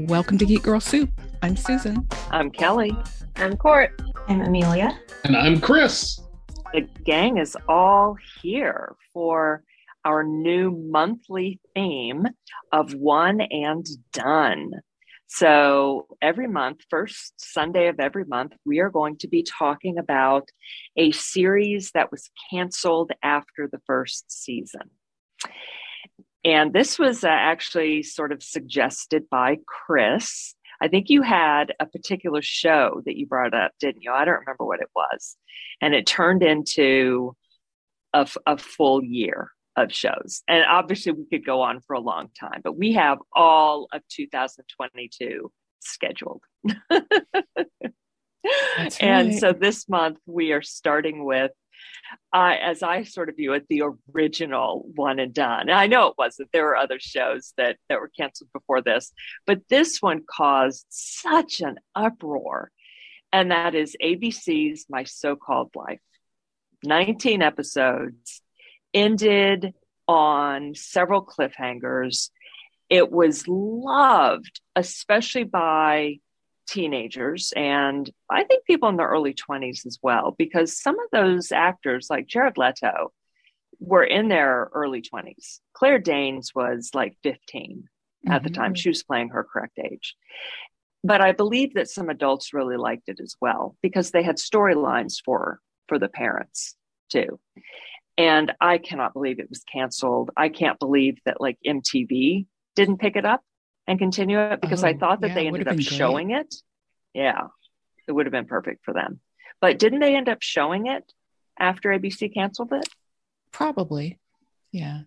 Welcome to Geek Girl Soup. I'm Susan. I'm Kelly. I'm Cort. I'm Amelia. And I'm Chris. The gang is all here for our new monthly theme of one and done. So every month, first Sunday of every month, we are going to be talking about a series that was canceled after the first season. And this was uh, actually sort of suggested by Chris. I think you had a particular show that you brought up, didn't you? I don't remember what it was. And it turned into a, a full year of shows. And obviously, we could go on for a long time, but we have all of 2022 scheduled. and so this month, we are starting with uh, as I sort of view it, the original one and done. And I know it wasn't. There were other shows that that were canceled before this, but this one caused such an uproar, and that is ABC's My So-Called Life. 19 episodes ended on several cliffhangers. It was loved, especially by teenagers and I think people in their early 20s as well, because some of those actors, like Jared Leto, were in their early 20s. Claire Danes was like 15 mm-hmm. at the time. Mm-hmm. She was playing her correct age. But I believe that some adults really liked it as well because they had storylines for for the parents too. And I cannot believe it was canceled. I can't believe that like MTV didn't pick it up and continue it because oh, I thought that yeah, they ended up showing it. Yeah, it would have been perfect for them. But didn't they end up showing it after ABC canceled it? Probably. Yeah.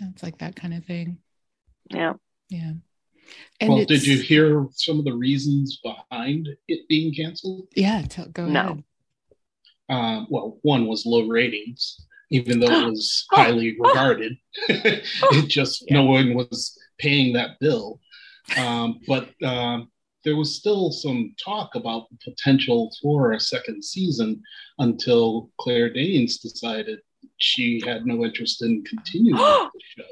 Sounds like that kind of thing. Yeah. Yeah. And well, did you hear some of the reasons behind it being canceled? Yeah, tell, go no. ahead. Uh, well, one was low ratings, even though it was highly regarded. it just yeah. no one was paying that bill. Um, but um, there was still some talk about the potential for a second season until Claire Danes decided she had no interest in continuing the show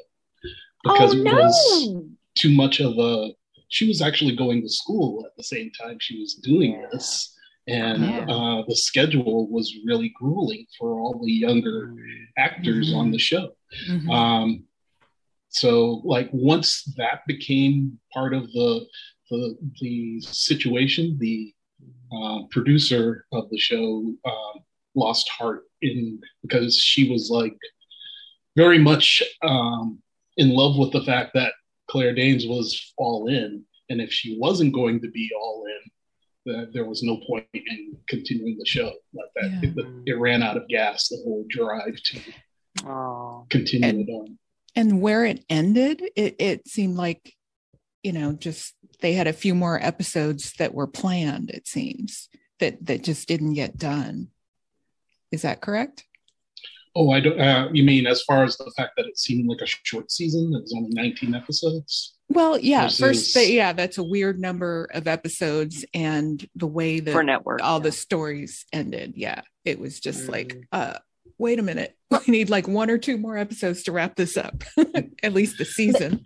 because oh, no. it was too much of a. She was actually going to school at the same time she was doing this, and yeah. uh, the schedule was really grueling for all the younger actors mm-hmm. on the show. Mm-hmm. Um, so like once that became part of the the, the situation, the uh, producer of the show uh, lost heart in because she was like very much um, in love with the fact that Claire Danes was all in, and if she wasn't going to be all in, that there was no point in continuing the show like that. Yeah. It, it, ran out of gas. The whole drive to oh. continue and, it on and where it ended it, it seemed like you know just they had a few more episodes that were planned it seems that that just didn't get done is that correct oh i don't uh, you mean as far as the fact that it seemed like a short season it was only 19 episodes well yeah versus... first but yeah that's a weird number of episodes and the way that for network all yeah. the stories ended yeah it was just mm. like uh wait a minute, we need like one or two more episodes to wrap this up, at least the season.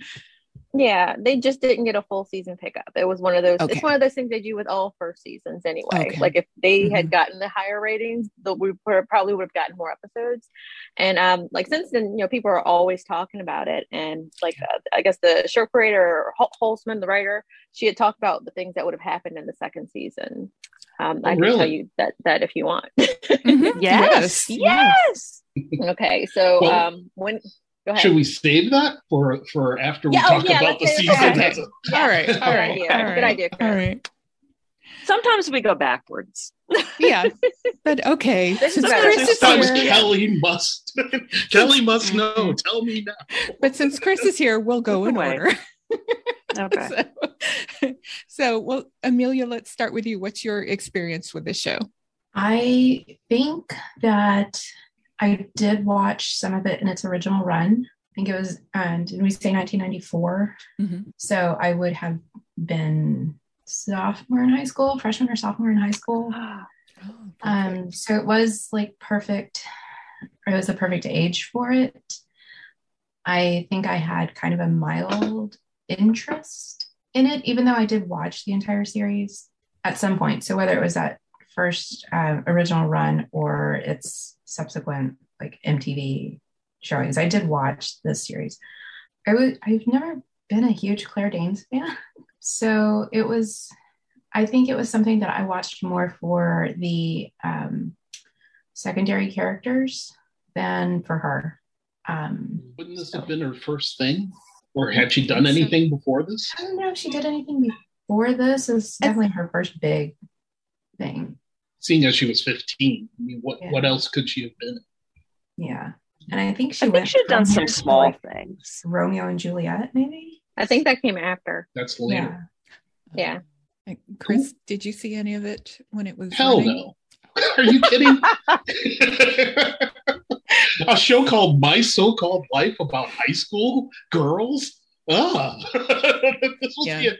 Yeah, they just didn't get a full season pickup. It was one of those. Okay. It's one of those things they do with all first seasons anyway. Okay. Like if they mm-hmm. had gotten the higher ratings, the, we probably would have gotten more episodes. And um, like since then, you know, people are always talking about it. And like uh, I guess the show creator Holzman, the writer, she had talked about the things that would have happened in the second season. Um, I can really? tell you that that if you want. mm-hmm. Yes. Yes. yes. okay. So well, um, when should we save that for for after we yeah, oh, talk oh, yeah, about the season? Okay. A, all right. All right. All right. Good idea. All right. Sometimes we go backwards. yeah, but okay. This is better. Sometimes Kelly must. Kelly must know. Tell me now. But since Chris is here, we'll go in order. okay. So, so, well, Amelia, let's start with you. What's your experience with the show? I think that I did watch some of it in its original run. I think it was, um, did we say 1994? Mm-hmm. So I would have been sophomore in high school, freshman or sophomore in high school. Oh, um, so it was like perfect. It was the perfect age for it. I think I had kind of a mild interest in it, even though I did watch the entire series at some point. So whether it was that first uh, original run or its subsequent like MTV showings, I did watch this series. I was I've never been a huge Claire Danes fan, so it was. I think it was something that I watched more for the um, secondary characters than for her. Um, Wouldn't this so. have been her first thing? Or had she done anything before this? I don't know if she did anything before this. It's definitely her first big thing. Seeing as she was 15, I mean, what, yeah. what else could she have been? Yeah. And I think she I went think she'd done some small like things. Romeo and Juliet, maybe? I think that came after. That's later. Yeah. yeah. Chris, did you see any of it when it was? Hell running? no. Are you kidding? a show called My So Called Life about high school girls. Ah, this, yeah.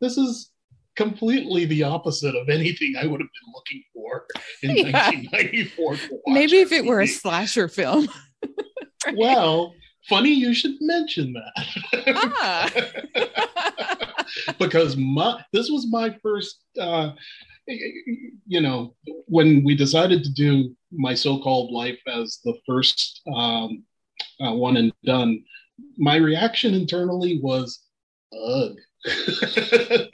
this is completely the opposite of anything I would have been looking for in yeah. 1994. Maybe if it were a slasher film. right? Well, funny you should mention that. Ah. because my this was my first uh, you know, when we decided to do my so-called life as the first um, uh, one and done, my reaction internally was, ugh.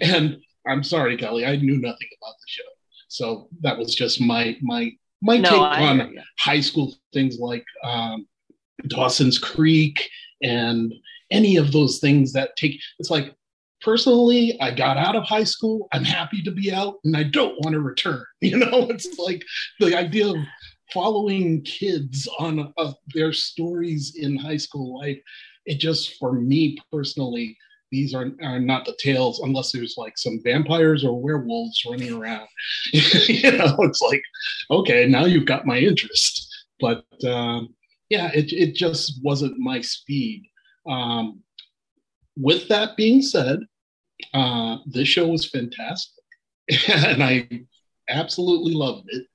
and I'm sorry, Kelly, I knew nothing about the show, so that was just my my my no, take I on high school things like um, Dawson's Creek and any of those things that take. It's like personally, I got out of high school. I'm happy to be out and I don't want to return. You know, it's like the idea of following kids on uh, their stories in high school life. It just, for me personally, these are, are not the tales unless there's like some vampires or werewolves running around. you know, it's like, okay, now you've got my interest. But um, yeah, it, it just wasn't my speed. Um, with that being said, uh, this show was fantastic, and I absolutely loved it.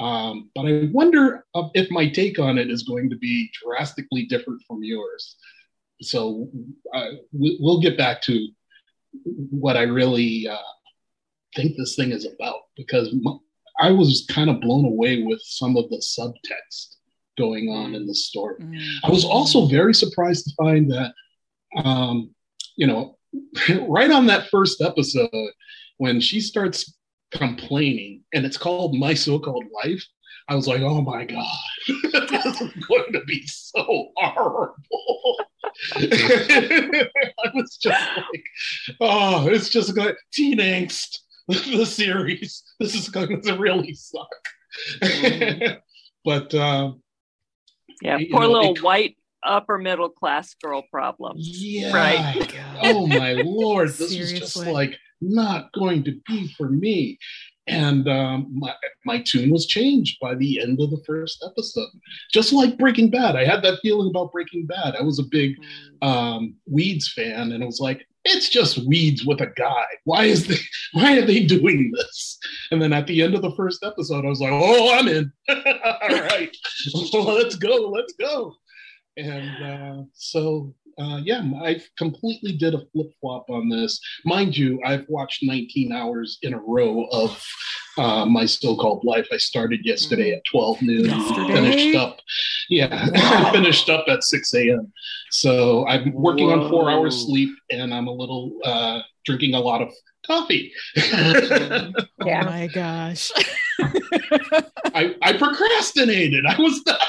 Um, but I wonder if my take on it is going to be drastically different from yours. So uh, we'll get back to what I really uh, think this thing is about because I was kind of blown away with some of the subtext going on in the story. Mm-hmm. I was also very surprised to find that, um, you know, right on that first episode when she starts complaining and it's called my so-called life i was like oh my god this is going to be so horrible i was just like oh it's just going teen angst the series this is going to really suck mm. but uh, yeah poor know, little it, white upper middle class girl problems. Yeah. Right. oh my lord. This Seriously? was just like not going to be for me. And um, my, my tune was changed by the end of the first episode. Just like Breaking Bad. I had that feeling about Breaking Bad. I was a big mm. um, Weeds fan, and it was like, it's just Weeds with a guy. Why is they, why are they doing this? And then at the end of the first episode, I was like, oh, I'm in. All right, let's go, let's go and uh, so uh, yeah, I completely did a flip flop on this. Mind you, I've watched 19 hours in a row of uh, my so-called life. I started yesterday at 12 noon, yesterday? finished up. Yeah, wow. finished up at 6 a.m. So I'm working Whoa. on four hours sleep, and I'm a little uh, drinking a lot of coffee. yeah. Oh my gosh. I, I procrastinated. I was not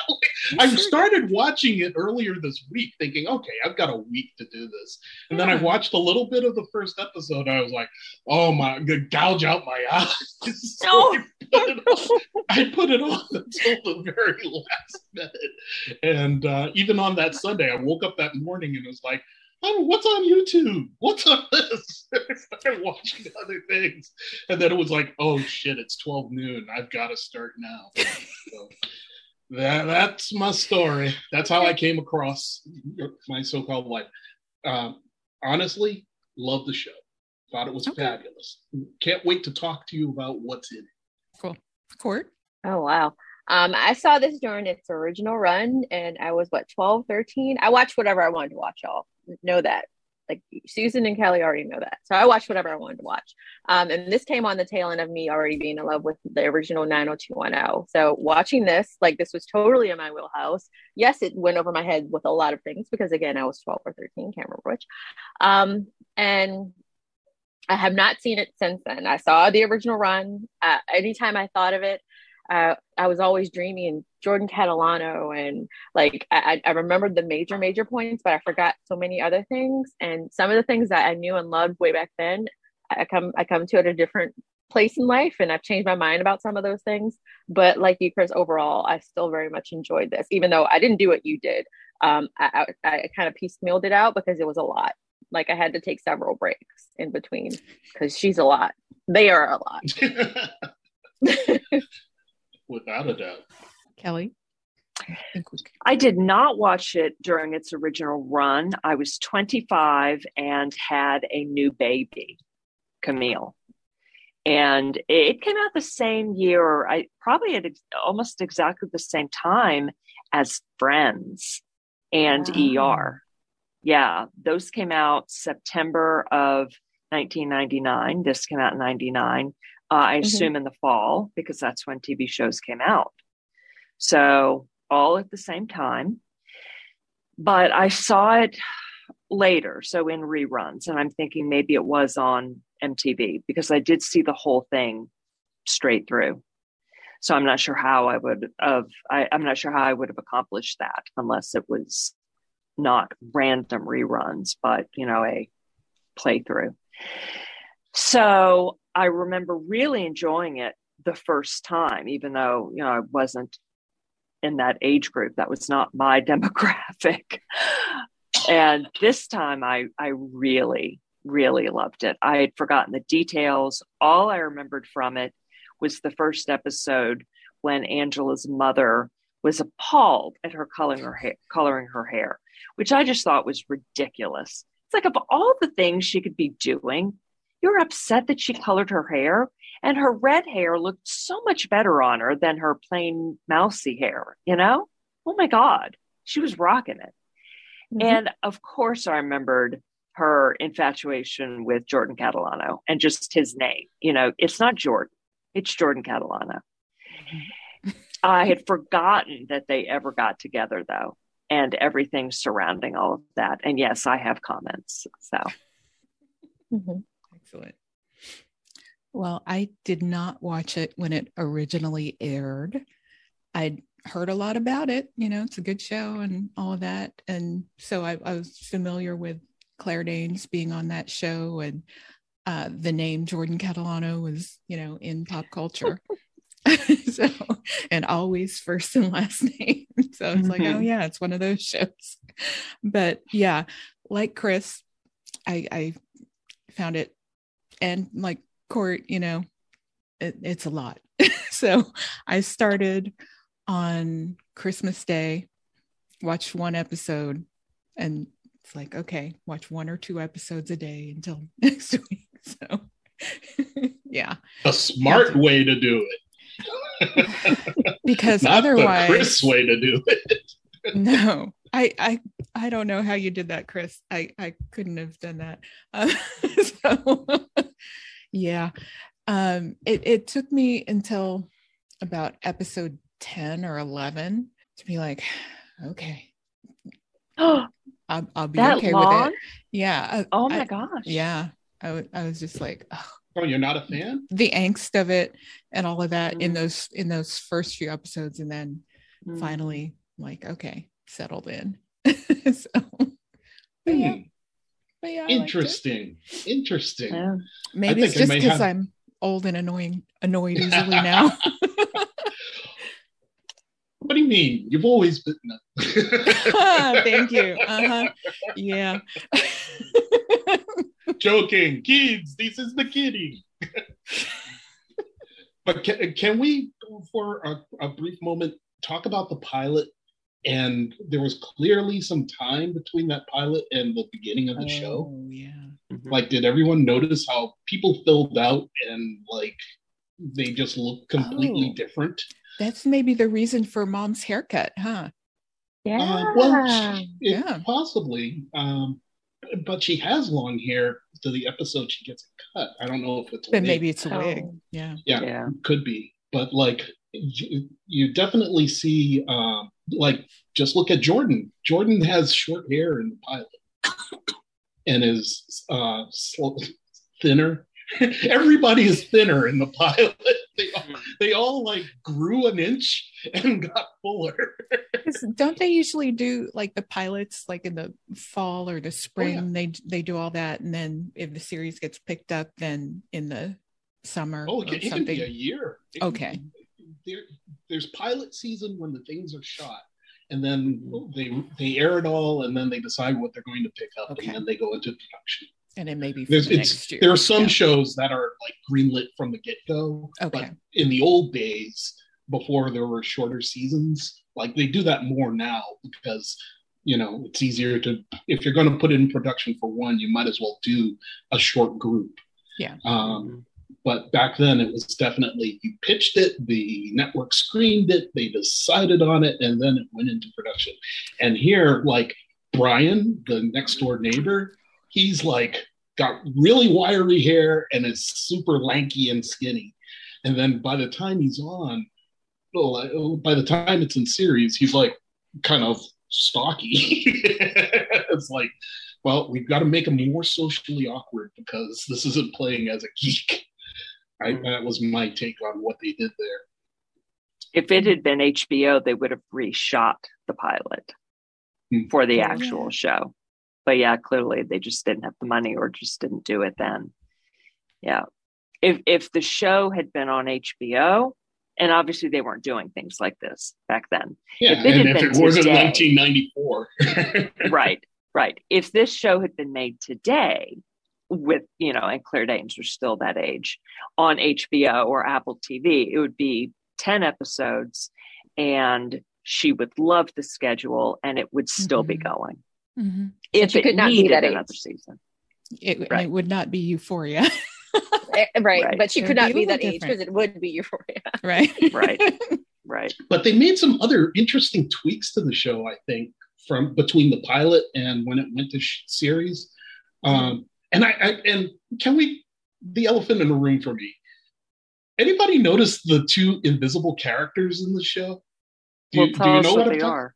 I started watching it earlier this week thinking, okay, I've got a week to do this. And then I watched a little bit of the first episode. I was like, oh my, gouge out my eyes. so no. I, put it on, I put it on until the very last minute. And uh, even on that Sunday, I woke up that morning and was like, oh, what's on YouTube? What's on this? I started watching other things. And then it was like, oh shit, it's 12 noon. I've got to start now. So, that, that's my story. That's how I came across my so-called life. Um, honestly, love the show. Thought it was okay. fabulous. Can't wait to talk to you about what's in it. Cool. Cort. Oh wow. Um, I saw this during its original run and I was what 12, 13. I watched whatever I wanted to watch, y'all. Know that. Like Susan and Kelly already know that. So I watched whatever I wanted to watch. Um, and this came on the tail end of me already being in love with the original 90210. So watching this, like this was totally in my wheelhouse. Yes, it went over my head with a lot of things because again, I was 12 or 13, can't remember which. Um, and I have not seen it since then. I saw the original run. Uh, anytime I thought of it, uh, I was always dreaming Jordan Catalano and like I, I remembered the major major points, but I forgot so many other things. And some of the things that I knew and loved way back then, I come I come to at a different place in life, and I've changed my mind about some of those things. But like you, Chris, overall, I still very much enjoyed this, even though I didn't do what you did. Um, I, I, I kind of piecemealed it out because it was a lot. Like I had to take several breaks in between because she's a lot. They are a lot. without a doubt. Kelly? I, I did not watch it during its original run. I was 25 and had a new baby, Camille. And it came out the same year, I probably at almost exactly the same time as Friends and wow. ER. Yeah, those came out September of 1999. This came out in 99 uh, I mm-hmm. assume in the fall because that's when TV shows came out. So all at the same time. But I saw it later, so in reruns, and I'm thinking maybe it was on MTV because I did see the whole thing straight through. So I'm not sure how I would have. I, I'm not sure how I would have accomplished that unless it was not random reruns, but you know a playthrough. So I remember really enjoying it the first time, even though, you know, I wasn't in that age group. That was not my demographic. and this time I, I really, really loved it. I had forgotten the details. All I remembered from it was the first episode when Angela's mother was appalled at her coloring her hair, coloring her hair, which I just thought was ridiculous. It's like of all the things she could be doing, you're upset that she colored her hair and her red hair looked so much better on her than her plain mousy hair, you know? Oh my God, she was rocking it. Mm-hmm. And of course, I remembered her infatuation with Jordan Catalano and just his name. You know, it's not Jordan, it's Jordan Catalano. Mm-hmm. I had forgotten that they ever got together, though, and everything surrounding all of that. And yes, I have comments. So. Mm-hmm. Excellent. Well, I did not watch it when it originally aired. I'd heard a lot about it. You know, it's a good show and all of that. And so I, I was familiar with Claire Danes being on that show and uh, the name Jordan Catalano was, you know, in pop culture. so, and always first and last name. So it's mm-hmm. like, oh, mm-hmm. yeah, it's one of those shows. But yeah, like Chris, I, I found it and like Cort you know it, it's a lot. So i started on christmas day watched one episode and it's like okay watch one or two episodes a day until next week. So yeah. A smart to, way to do it. Because Not otherwise the chris way to do it. No I, I I don't know how you did that, Chris. I I couldn't have done that. Uh, so yeah, um, it it took me until about episode ten or eleven to be like, okay, I'll, I'll be that okay long? with it. Yeah. I, oh my I, gosh. Yeah. I, I was just like, oh. oh, you're not a fan. The angst of it and all of that mm. in those in those first few episodes, and then mm. finally, like, okay, settled in. so, but yeah. But yeah, interesting. Interesting. Yeah. Maybe it's just because have... I'm old and annoying, annoyed easily now. what do you mean? You've always been. No. Thank you. Uh-huh. Yeah. Joking, kids. This is the kidding. but can, can we, for a, a brief moment, talk about the pilot and there was clearly some time between that pilot and the beginning of the oh, show. Yeah. Mm-hmm. Like, did everyone notice how people filled out and like they just look completely oh, different? That's maybe the reason for mom's haircut, huh? Yeah. Uh, well, it, yeah. Possibly. Um, but she has long hair to the episode she gets a cut. I don't know if it's then maybe it's a wig. Oh. Yeah. yeah. yeah, could be. But like you, you definitely see, um, like just look at Jordan. Jordan has short hair in the pilot and is uh, thinner everybody is thinner in the pilot. They all, hmm. they all like grew an inch and got fuller. Don't they usually do like the pilots like in the fall or the spring? Oh, yeah. They they do all that, and then if the series gets picked up, then in the summer. Oh, it, it can be a year. It okay. There, there's pilot season when the things are shot and then they they air it all and then they decide what they're going to pick up okay. and then they go into production and it may be the next year. There are some yeah. shows that are like greenlit from the get go. Okay. But in the old days, before there were shorter seasons, like they do that more now because you know it's easier to if you're going to put it in production for one, you might as well do a short group. Yeah. Um, but back then it was definitely you pitched it, the network screened it, they decided on it, and then it went into production. And here, like Brian, the next door neighbor, he's like got really wiry hair and is super lanky and skinny. And then by the time he's on, by the time it's in series, he's like kind of stocky. it's like, well, we've got to make him more socially awkward because this isn't playing as a geek. I, that was my take on what they did there. If it had been HBO, they would have reshot the pilot hmm. for the actual yeah. show but yeah, clearly they just didn't have the money or just didn't do it then. Yeah. If if the show had been on HBO, and obviously they weren't doing things like this back then. Yeah, if it and if it wasn't 1994. right, right. If this show had been made today, with you know, and Claire Danes was still that age on HBO or Apple TV, it would be 10 episodes and she would love the schedule and it would still mm-hmm. be going. Mm-hmm. If you could not be that another season, it, right. it would not be Euphoria. Eh, right. right. but she could not be, be that different. age because it would be Euphoria. Right, right, right. But they made some other interesting tweaks to the show. I think from between the pilot and when it went to sh- series. Um, and I, I and can we the elephant in the room for me? Anybody notice the two invisible characters in the show? Do, well, you, do you know what, what they are?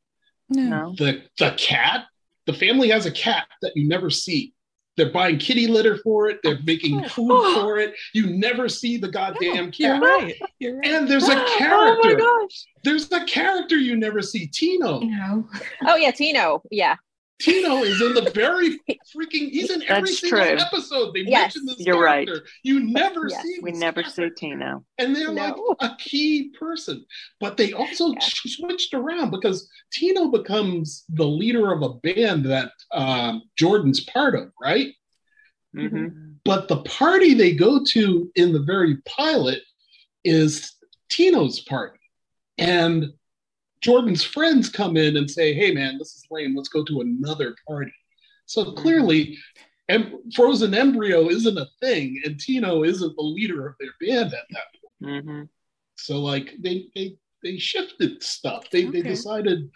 No. The the cat the family has a cat that you never see. They're buying kitty litter for it. They're making oh. food for it. You never see the goddamn cat. You're right. You're right. And there's a character. Oh my gosh. There's a character you never see, Tino. No. Oh yeah, Tino. Yeah. Tino is in the very freaking. He's in every That's single true. episode. They yes. mention this You're character. right. You never yes. see. We never character. see Tino, and they're no. like a key person. But they also switched around because Tino becomes the leader of a band that um, Jordan's part of, right? Mm-hmm. But the party they go to in the very pilot is Tino's party, and Jordan's friends come in and say, "Hey, man, this is lame. Let's go to another party." So mm-hmm. clearly, em- frozen embryo isn't a thing, and Tino isn't the leader of their band at that point. Mm-hmm. So, like, they they they shifted stuff. They okay. they decided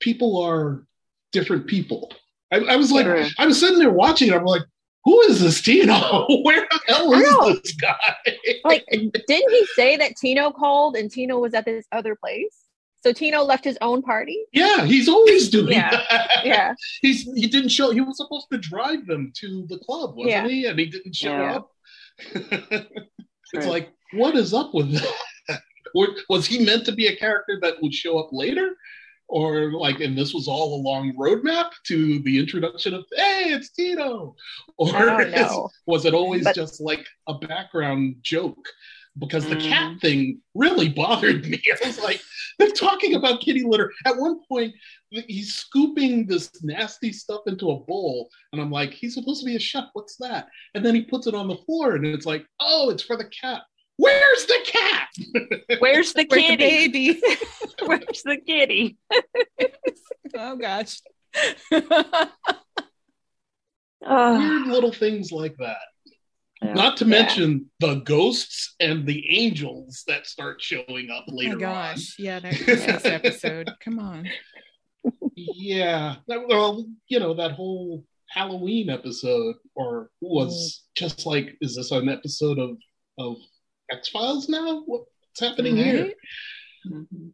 people are different people. I, I was like, sure. I was sitting there watching, I'm like, who is this Tino? Where the hell is this guy? like, didn't he say that Tino called and Tino was at this other place? So Tino left his own party. Yeah, he's always doing yeah. that. Yeah, he's he didn't show. He was supposed to drive them to the club, wasn't yeah. he? And he didn't show yeah. up. it's right. like, what is up with that? was he meant to be a character that would show up later, or like, and this was all a long roadmap to the introduction of, hey, it's Tino, or is, was it always but, just like a background joke? because the mm. cat thing really bothered me. I was like, they're talking about kitty litter. At one point, he's scooping this nasty stuff into a bowl, and I'm like, he's supposed to be a chef. What's that? And then he puts it on the floor, and it's like, oh, it's for the cat. Where's the cat? Where's the kitty? the baby? Where's the kitty? oh gosh. Weird little things like that. Yeah. Not to mention the ghosts and the angels that start showing up later. Oh my gosh, on. yeah, that Christmas episode. Come on. Yeah, that, well, you know that whole Halloween episode or was mm. just like, is this an episode of of X Files now? What's happening right? here? Mm-hmm.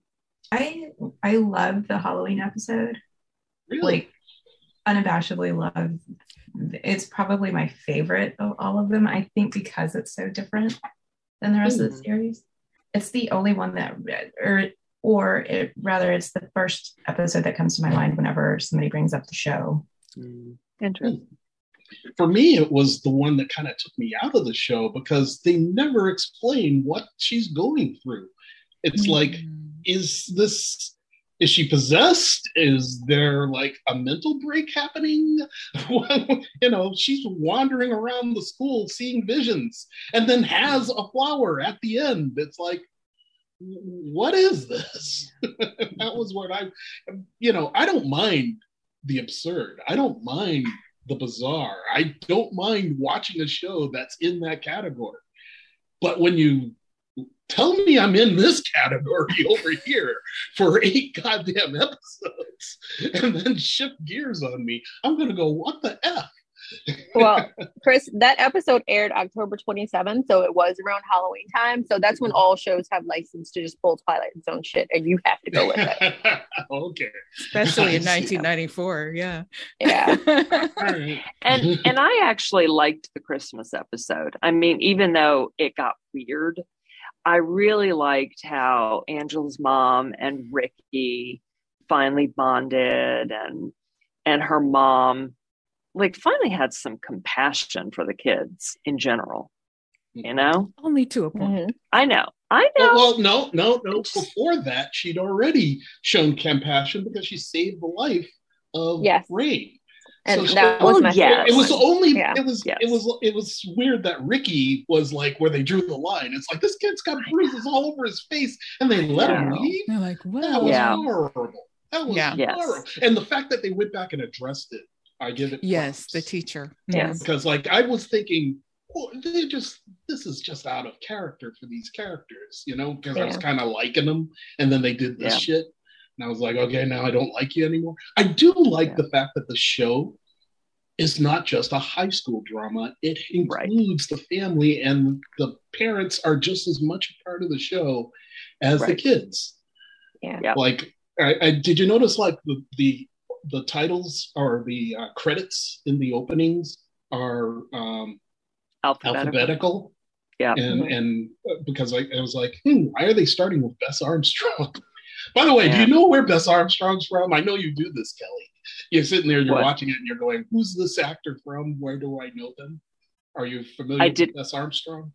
I I love the Halloween episode. Really? Like unabashedly love. It's probably my favorite of all of them. I think because it's so different than the rest mm. of the mm. series. It's the only one that, or or it rather, it's the first episode that comes to my mind whenever somebody brings up the show. Mm. Interesting. For me, it was the one that kind of took me out of the show because they never explain what she's going through. It's mm. like, is this is she possessed? Is there like a mental break happening? you know, she's wandering around the school seeing visions and then has a flower at the end. It's like, what is this? that was what I, you know, I don't mind the absurd. I don't mind the bizarre. I don't mind watching a show that's in that category. But when you tell me I'm in this category over here for eight goddamn episodes and then shift gears on me, I'm going to go, what the F? well, Chris, that episode aired October 27th, so it was around Halloween time. So that's when all shows have license to just pull Twilight Zone shit, and you have to go with it. okay. Especially in 1994, yeah. Yeah. and and I actually liked the Christmas episode. I mean, even though it got weird, I really liked how Angela's mom and Ricky finally bonded and and her mom like finally had some compassion for the kids in general you mm-hmm. know only to a point mm-hmm. i know i know well, well no no no before that she'd already shown compassion because she saved the life of yes. ray and so that was oh, my yes. it was only yeah. it was yes. it was it was weird that ricky was like where they drew the line it's like this kid's got bruises all over his face and they let him leave they're like well that was yeah. horrible that was yeah. horrible yes. and the fact that they went back and addressed it I give it. Yes, props. the teacher. Yes, because like I was thinking, well, they just this is just out of character for these characters, you know, because yeah. I was kind of liking them, and then they did this yeah. shit, and I was like, okay, now I don't like you anymore. I do like yeah. the fact that the show is not just a high school drama; it includes right. the family, and the parents are just as much a part of the show as right. the kids. Yeah, like I, I, did you notice like the the the titles or the uh, credits in the openings are um, alphabetical. alphabetical. Yeah, and mm-hmm. and uh, because I, I, was like, hmm, why are they starting with Bess Armstrong? By the way, yeah. do you know where Bess Armstrong's from? I know you do this, Kelly. You're sitting there, you're what? watching it, and you're going, "Who's this actor from? Where do I know them? Are you familiar I with did, Bess Armstrong?"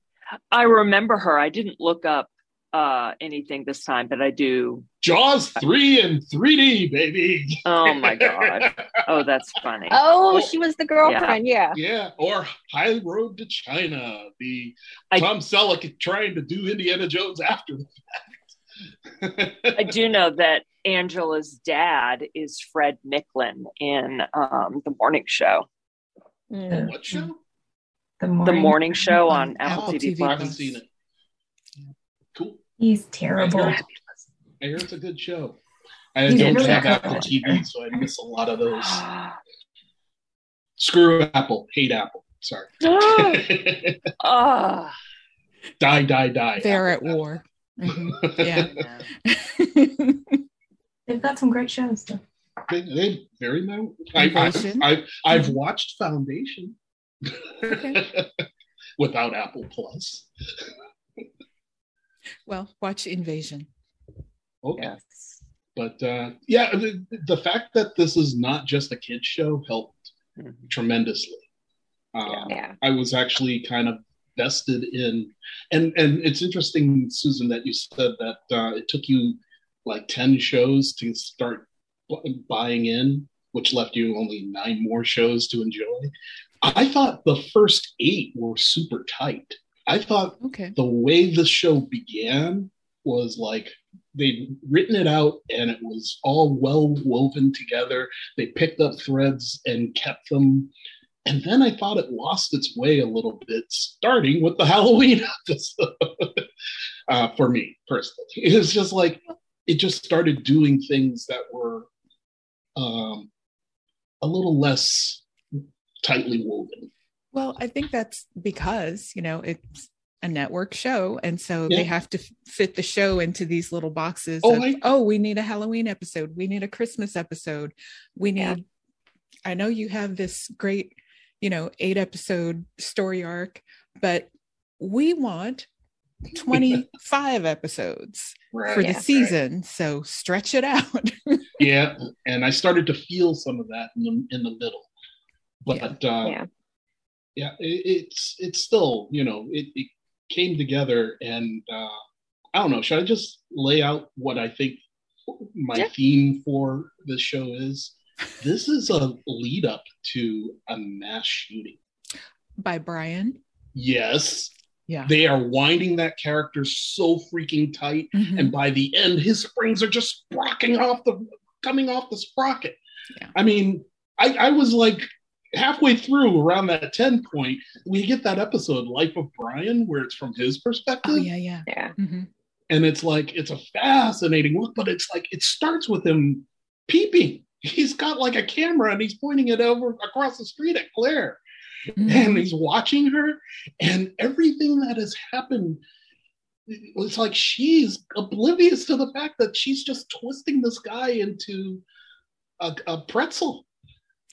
I remember her. I didn't look up uh anything this time, but I do. Jaws three and 3D, baby. Oh my god. oh, that's funny. Oh, oh, she was the girlfriend. Yeah. Yeah. Or High Road to China, the I, Tom Selleck trying to do Indiana Jones after the fact. I do know that Angela's dad is Fred Nicklin in um, the morning show. Mm. What show? The morning, the morning show on Apple, Apple TV, TV Plus. I haven't seen it. Cool. He's terrible. I hear, it's a good show. I He's don't really have Apple TV, so I miss a lot of those. Screw Apple. Hate Apple. Sorry. Ah. Die, die, die. They're Apple, at war. Mm-hmm. Yeah. They've got some great shows, though. They, they very much. I, have I've watched Foundation okay. without Apple Plus. Well, watch Invasion. Okay. Yes. But uh, yeah, the, the, fact that this is not just a kids show helped mm-hmm. tremendously. Um, yeah. I was actually kind of vested in, and and it's interesting, Susan, that you said that uh, it took you like ten shows to start buying in, which left you only nine more shows to enjoy. I thought the first eight were super tight. I thought okay. the way the show began was like they'd written it out and it was all well woven together. They picked up threads and kept them. And then I thought it lost its way a little bit, starting with the Halloween episode uh, for me personally. It was just like, it just started doing things that were um, a little less tightly woven. Well, I think that's because, you know, it's a network show. And so yeah. they have to fit the show into these little boxes. Oh, of, I... oh, we need a Halloween episode. We need a Christmas episode. We need, yeah. I know you have this great, you know, eight episode story arc, but we want 25 episodes right. for the season. Right. So stretch it out. yeah. And I started to feel some of that in the, in the middle. But yeah. Uh, yeah yeah it, it's it's still you know it, it came together and uh i don't know should i just lay out what i think my yeah. theme for this show is this is a lead up to a mass shooting. By brian? Yes. Yeah. They are winding that character so freaking tight mm-hmm. and by the end his springs are just sprocking off the coming off the sprocket. Yeah. i mean I, I was like halfway through around that 10 point we get that episode life of brian where it's from his perspective. Oh yeah yeah. Yeah. Mm-hmm. and it's like it's a fascinating look but it's like it starts with him peeping he's got like a camera and he's pointing it over across the street at claire. Mm-hmm. and he's watching her and everything that has happened it's like she's oblivious to the fact that she's just twisting this guy into a, a pretzel.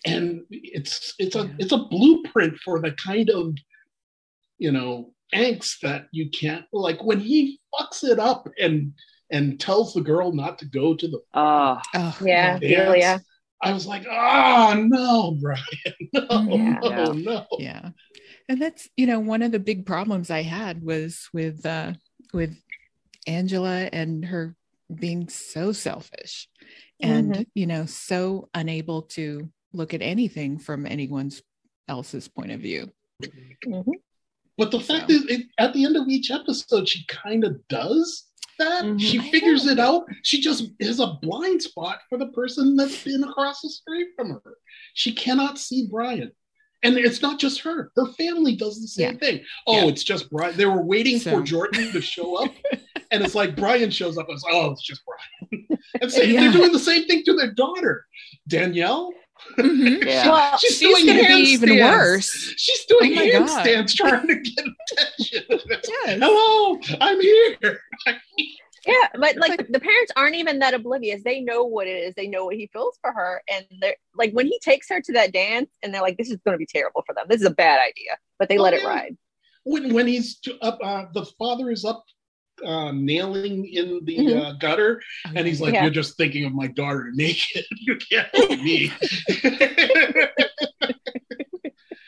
And it's it's a it's a blueprint for the kind of you know angst that you can't like when he fucks it up and and tells the girl not to go to the oh yeah yeah I was like, oh no, Brian, no, yeah, no, no, yeah, and that's you know one of the big problems I had was with uh, with Angela and her being so selfish, and mm-hmm. you know so unable to look at anything from anyone's else's point of view. Mm-hmm. But the fact so. is, it, at the end of each episode, she kind of does that. Mm-hmm. She figures it out. She just is a blind spot for the person that's been across the street from her. She cannot see Brian. And it's not just her. Her family does the same yeah. thing. Oh, yeah. it's just Brian. They were waiting so. for Jordan to show up. and it's like Brian shows up and it's, oh, it's just Brian. and so yeah. they're doing the same thing to their daughter. Danielle, Mm-hmm. Yeah. Well, she's, she's doing to be even worse. She's doing oh handstands trying to get attention. Yes. Hello, I'm here. yeah, but like, like, the parents aren't even that oblivious. They know what it is. They know what he feels for her, and they're like when he takes her to that dance, and they're like, "This is going to be terrible for them. This is a bad idea," but they oh, let yeah. it ride. When when he's up, uh, the father is up uh, nailing in the mm-hmm. uh, gutter, and he's like, yeah. "You're just thinking of my daughter naked. you can't help me."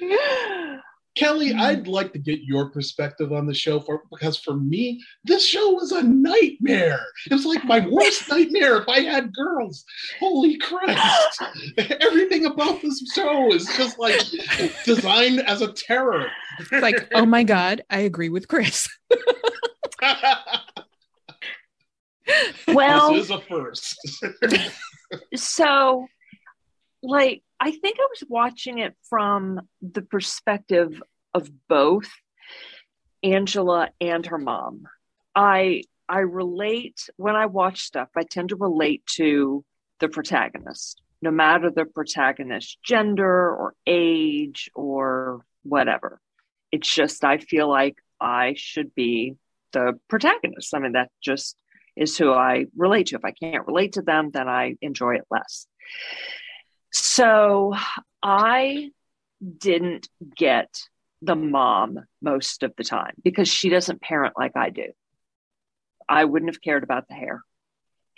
Kelly, mm-hmm. I'd like to get your perspective on the show for because for me, this show was a nightmare. It was like my worst nightmare if I had girls. Holy Christ. Everything about this show is just like designed as a terror. it's like, oh my God, I agree with Chris. well, this is a first. so, like, I think I was watching it from the perspective of both Angela and her mom. I I relate when I watch stuff. I tend to relate to the protagonist, no matter the protagonist's gender or age or whatever. It's just I feel like I should be the protagonist. I mean, that just is who I relate to. If I can't relate to them, then I enjoy it less. So I didn't get the mom most of the time because she doesn't parent like I do. I wouldn't have cared about the hair.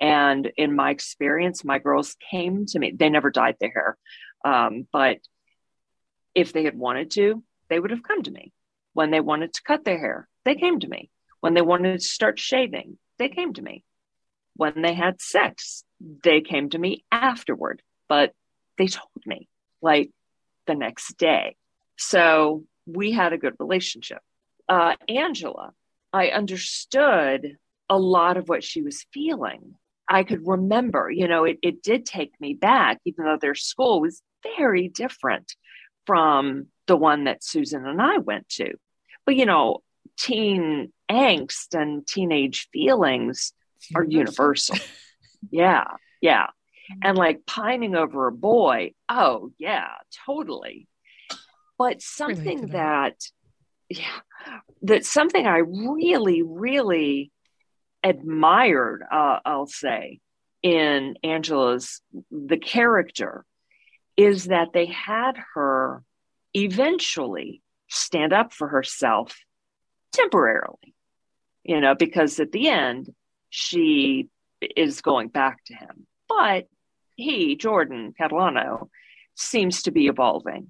And in my experience, my girls came to me. They never dyed their hair. Um, but if they had wanted to, they would have come to me. When they wanted to cut their hair, they came to me. When they wanted to start shaving, they came to me. When they had sex, they came to me afterward, but they told me like the next day. So we had a good relationship. Uh, Angela, I understood a lot of what she was feeling. I could remember, you know, it, it did take me back, even though their school was very different from the one that Susan and I went to. But, you know, teen angst and teenage feelings are universal. yeah, yeah. And like pining over a boy, oh, yeah, totally. but something that. that yeah that something i really really admired uh, i'll say in angela's the character is that they had her eventually stand up for herself temporarily you know because at the end she is going back to him but he jordan catalano seems to be evolving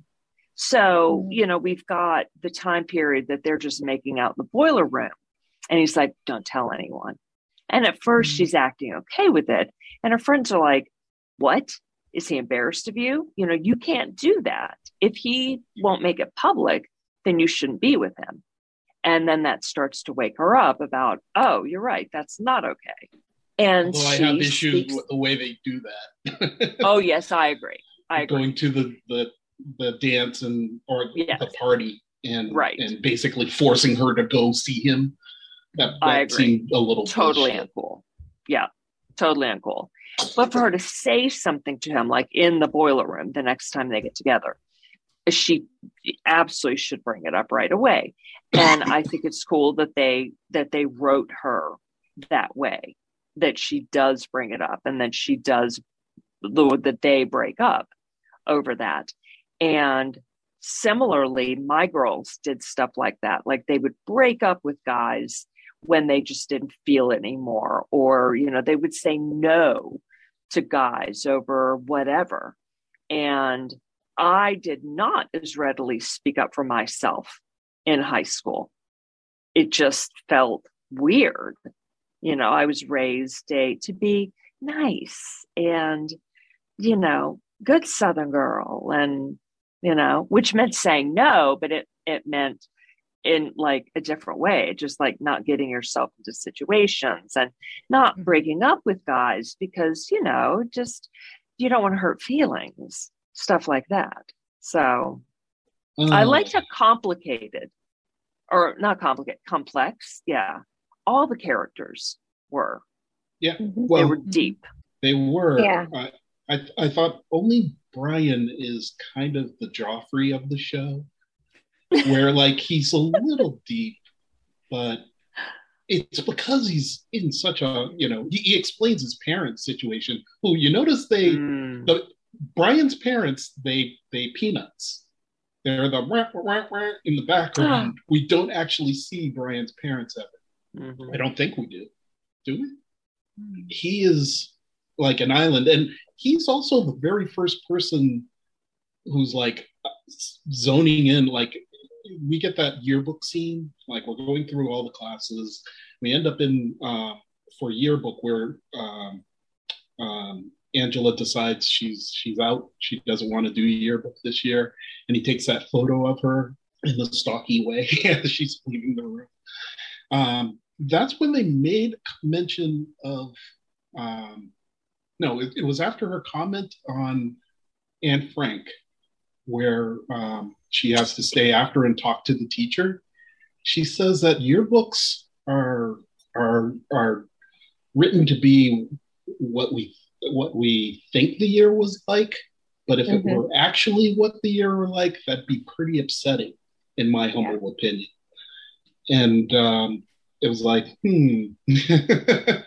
so, mm-hmm. you know, we've got the time period that they're just making out in the boiler room. And he's like, don't tell anyone. And at 1st mm-hmm. she's acting okay with it. And her friends are like, what? Is he embarrassed of you? You know, you can't do that. If he won't make it public, then you shouldn't be with him. And then that starts to wake her up about, oh, you're right. That's not okay. And well, I have issues speaks... with the way they do that. oh, yes, I agree. I agree. Going to the, the the dance and or yes. the party and right and basically forcing her to go see him. That, that I agree. seemed a little totally bullshit. uncool. Yeah, totally uncool. But for her to say something to him, like in the boiler room, the next time they get together, she absolutely should bring it up right away. And I think it's cool that they that they wrote her that way, that she does bring it up, and that she does the that they break up over that. And similarly, my girls did stuff like that. Like they would break up with guys when they just didn't feel it anymore, or, you know, they would say no to guys over whatever. And I did not as readily speak up for myself in high school. It just felt weird. You know, I was raised a, to be nice and, you know, good Southern girl and you know, which meant saying no, but it it meant in like a different way, just like not getting yourself into situations and not mm-hmm. breaking up with guys because, you know, just you don't want to hurt feelings, stuff like that. So mm. I liked how complicated or not complicated, complex, yeah. All the characters were. Yeah. Mm-hmm. Well, they were deep. They were. Yeah. I, I, I thought only Brian is kind of the Joffrey of the show, where like he's a little deep, but it's because he's in such a you know he, he explains his parents' situation. Who you notice they mm. the Brian's parents they they peanuts. They're the wah, wah, wah, in the background. we don't actually see Brian's parents ever. Mm-hmm. I don't think we do. Do we? He is like an island. And he's also the very first person who's like zoning in. Like we get that yearbook scene, like we're going through all the classes. We end up in uh, for yearbook where um, um, Angela decides she's she's out. She doesn't want to do yearbook this year, and he takes that photo of her in the stocky way as she's leaving the room. Um, that's when they made mention of um, no, it, it, was after her comment on Anne Frank, where um, she has to stay after and talk to the teacher. She says that yearbooks are are are written to be what we what we think the year was like, but if mm-hmm. it were actually what the year were like, that'd be pretty upsetting, in my humble yeah. opinion. And um, it was like, hmm.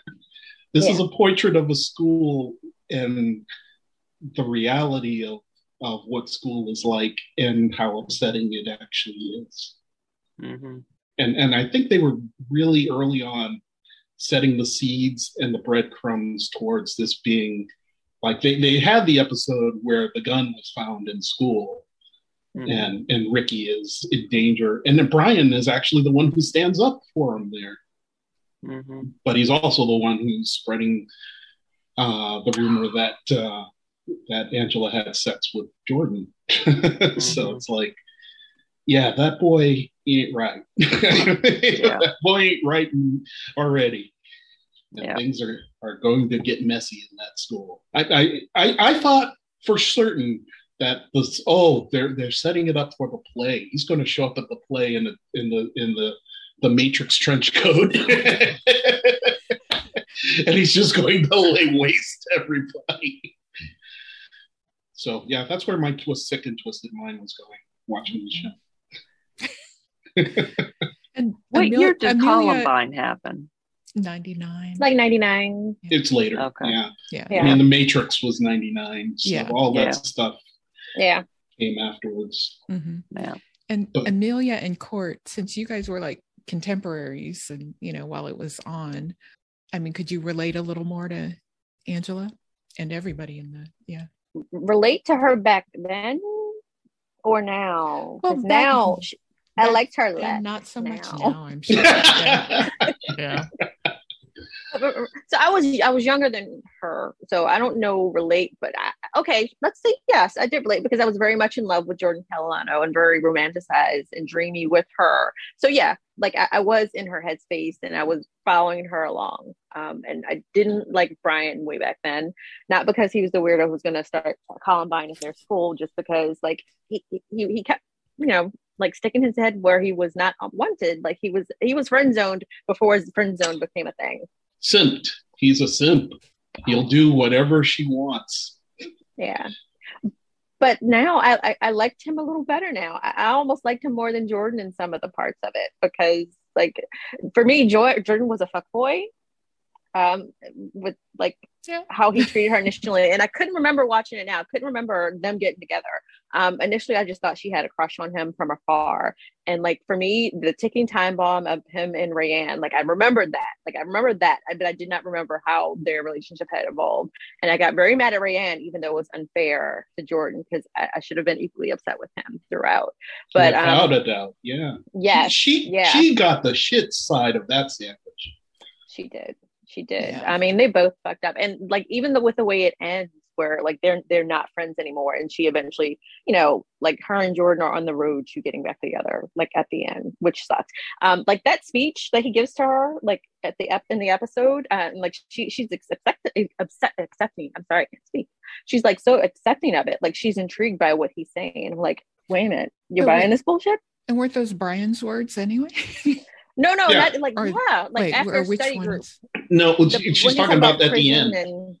This yeah. is a portrait of a school and the reality of, of what school is like and how upsetting it actually is. Mm-hmm. And and I think they were really early on setting the seeds and the breadcrumbs towards this being like they, they had the episode where the gun was found in school mm-hmm. and and Ricky is in danger. And then Brian is actually the one who stands up for him there. Mm-hmm. But he's also the one who's spreading uh, the rumor that uh, that Angela had sex with Jordan. mm-hmm. So it's like, yeah, that boy ain't right. yeah. that boy ain't right already. Yeah. Things are, are going to get messy in that school. I, I, I, I thought for certain that this oh they're they're setting it up for the play. He's going to show up at the play in the in the in the the Matrix trench coat. and he's just going to lay waste to everybody. So yeah, that's where my twist sick and twisted mind was going. watching the show. and what Amel- year did Amelia, Columbine happen? 99 like 99 it's later okay. yeah. yeah yeah i mean the matrix was 99 so yeah all that yeah. stuff yeah came afterwards mm-hmm. yeah and but, amelia and Cort since you guys were like contemporaries and you know while it was on i mean could you relate a little more to angela and everybody in the yeah relate to her back then or now well, now she, I liked her less. Not so now. much now, I'm sure. yeah. yeah. So I was I was younger than her, so I don't know relate, but I, okay, let's say yes, I did relate because I was very much in love with Jordan Catalano and very romanticized and dreamy with her. So yeah, like I, I was in her headspace and I was following her along. Um, and I didn't like Brian way back then, not because he was the weirdo who's going to start Columbine at their school, just because like he he, he kept you know like sticking his head where he was not wanted. Like he was he was friend zoned before his friend zone became a thing. Simped. He's a simp. He'll do whatever she wants. Yeah. But now I, I, I liked him a little better now. I, I, almost liked him more than Jordan in some of the parts of it because like for me, Joy, Jordan was a fuck boy um, with like yeah. how he treated her initially. And I couldn't remember watching it now. I couldn't remember them getting together. Um, initially, I just thought she had a crush on him from afar. And like for me, the ticking time bomb of him and Rayanne, like I remembered that. Like I remembered that, but I did not remember how their relationship had evolved. And I got very mad at Rayanne, even though it was unfair to Jordan because I, I, should have been equally upset with him throughout. But without um, a doubt, yeah, yeah, she yeah. she got the shit side of that sandwich. She did. She did. Yeah. I mean, they both fucked up, and like even the, with the way it ends, where like they're they're not friends anymore, and she eventually, you know, like her and Jordan are on the road to getting back together, like at the end, which sucks. Um, like that speech that he gives to her, like at the ep- in the episode, uh, and like she she's accepting, accepting. I'm sorry, I can't speak. She's like so accepting of it, like she's intrigued by what he's saying. I'm like, wait a minute, you're buying this bullshit? And weren't those Brian's words anyway? No, no, yeah. not like or, yeah, like wait, after study group. No, the, she's talking about, at the end. And,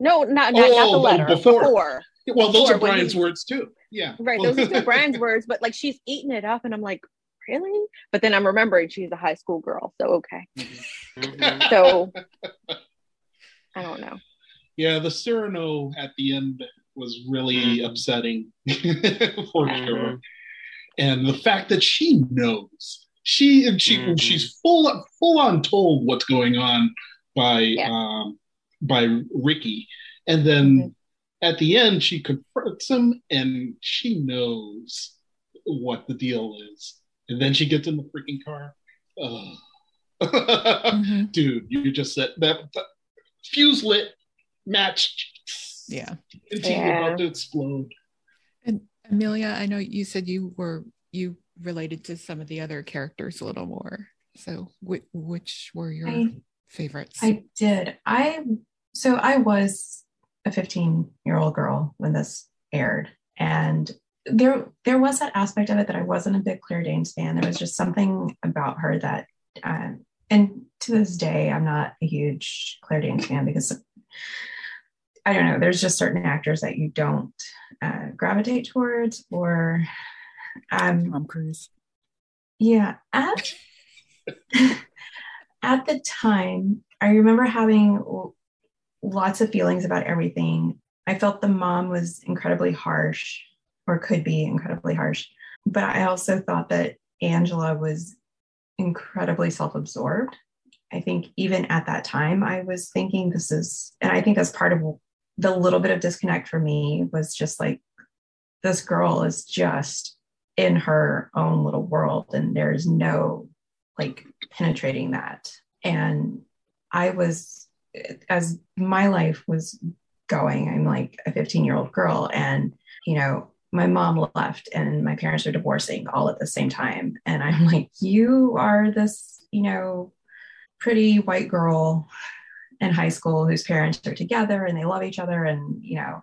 no, not not, oh, not the oh, letter. Before. before. Well, those before, are Brian's words too. Yeah. Right. Those are still Brian's words, but like she's eating it up and I'm like, really? But then I'm remembering she's a high school girl. So okay. Mm-hmm. so I don't know. Yeah, the Cyrano at the end was really mm-hmm. upsetting for sure. And the fact that she knows she and she mm-hmm. she's full full on told what's going on by yeah. um, by Ricky, and then mm-hmm. at the end she confronts him and she knows what the deal is, and then she gets in the freaking car. Oh. mm-hmm. Dude, you just said that, that fuse lit match. Yeah, yeah. about to explode. And Amelia, I know you said you were you related to some of the other characters a little more. So, which, which were your I, favorites? I did. I so I was a 15 year old girl when this aired, and there there was that aspect of it that I wasn't a big Claire Danes fan. There was just something about her that, uh, and to this day, I'm not a huge Claire Danes fan because I don't know. There's just certain actors that you don't uh, gravitate towards, or um, Tom Cruise. Yeah. At, at the time, I remember having lots of feelings about everything. I felt the mom was incredibly harsh or could be incredibly harsh. But I also thought that Angela was incredibly self absorbed. I think even at that time, I was thinking this is, and I think that's part of the little bit of disconnect for me was just like, this girl is just in her own little world and there's no like penetrating that and i was as my life was going i'm like a 15 year old girl and you know my mom left and my parents are divorcing all at the same time and i'm like you are this you know pretty white girl in high school whose parents are together and they love each other and you know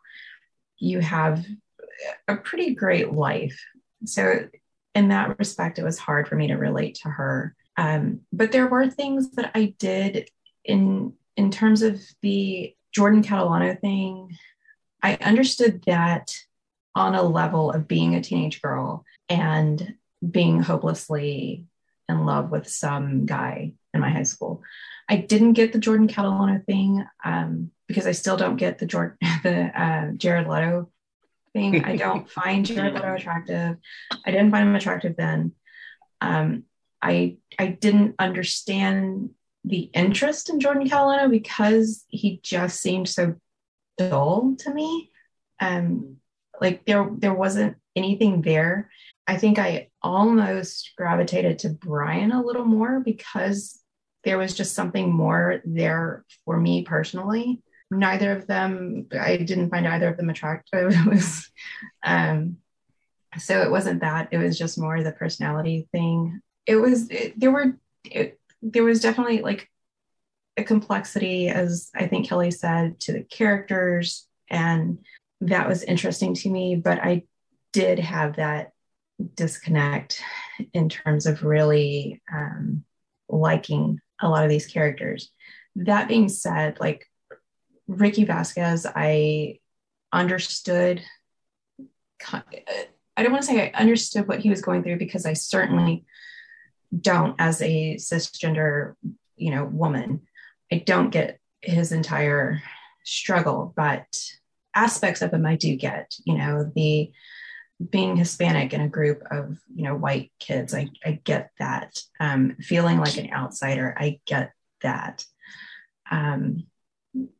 you have a pretty great life so in that respect, it was hard for me to relate to her. Um, but there were things that I did in in terms of the Jordan Catalano thing. I understood that on a level of being a teenage girl and being hopelessly in love with some guy in my high school. I didn't get the Jordan Catalano thing um, because I still don't get the Jordan, the uh, Jared Leto thing. I don't find Jared Leto attractive. I didn't find him attractive then. Um, I I didn't understand the interest in Jordan Catalano because he just seemed so dull to me. Um, like there there wasn't anything there. I think I almost gravitated to Brian a little more because there was just something more there for me personally. Neither of them, I didn't find either of them attractive. It was, um, so it wasn't that. It was just more the personality thing. It was it, there were it, there was definitely like a complexity, as I think Kelly said, to the characters, and that was interesting to me. But I did have that disconnect in terms of really um, liking a lot of these characters. That being said, like Ricky Vasquez, I understood. I don't want to say I understood what he was going through because I certainly don't, as a cisgender, you know, woman. I don't get his entire struggle, but aspects of him I do get. You know, the being Hispanic in a group of you know white kids, I, I get that. Um, feeling like an outsider, I get that. Um,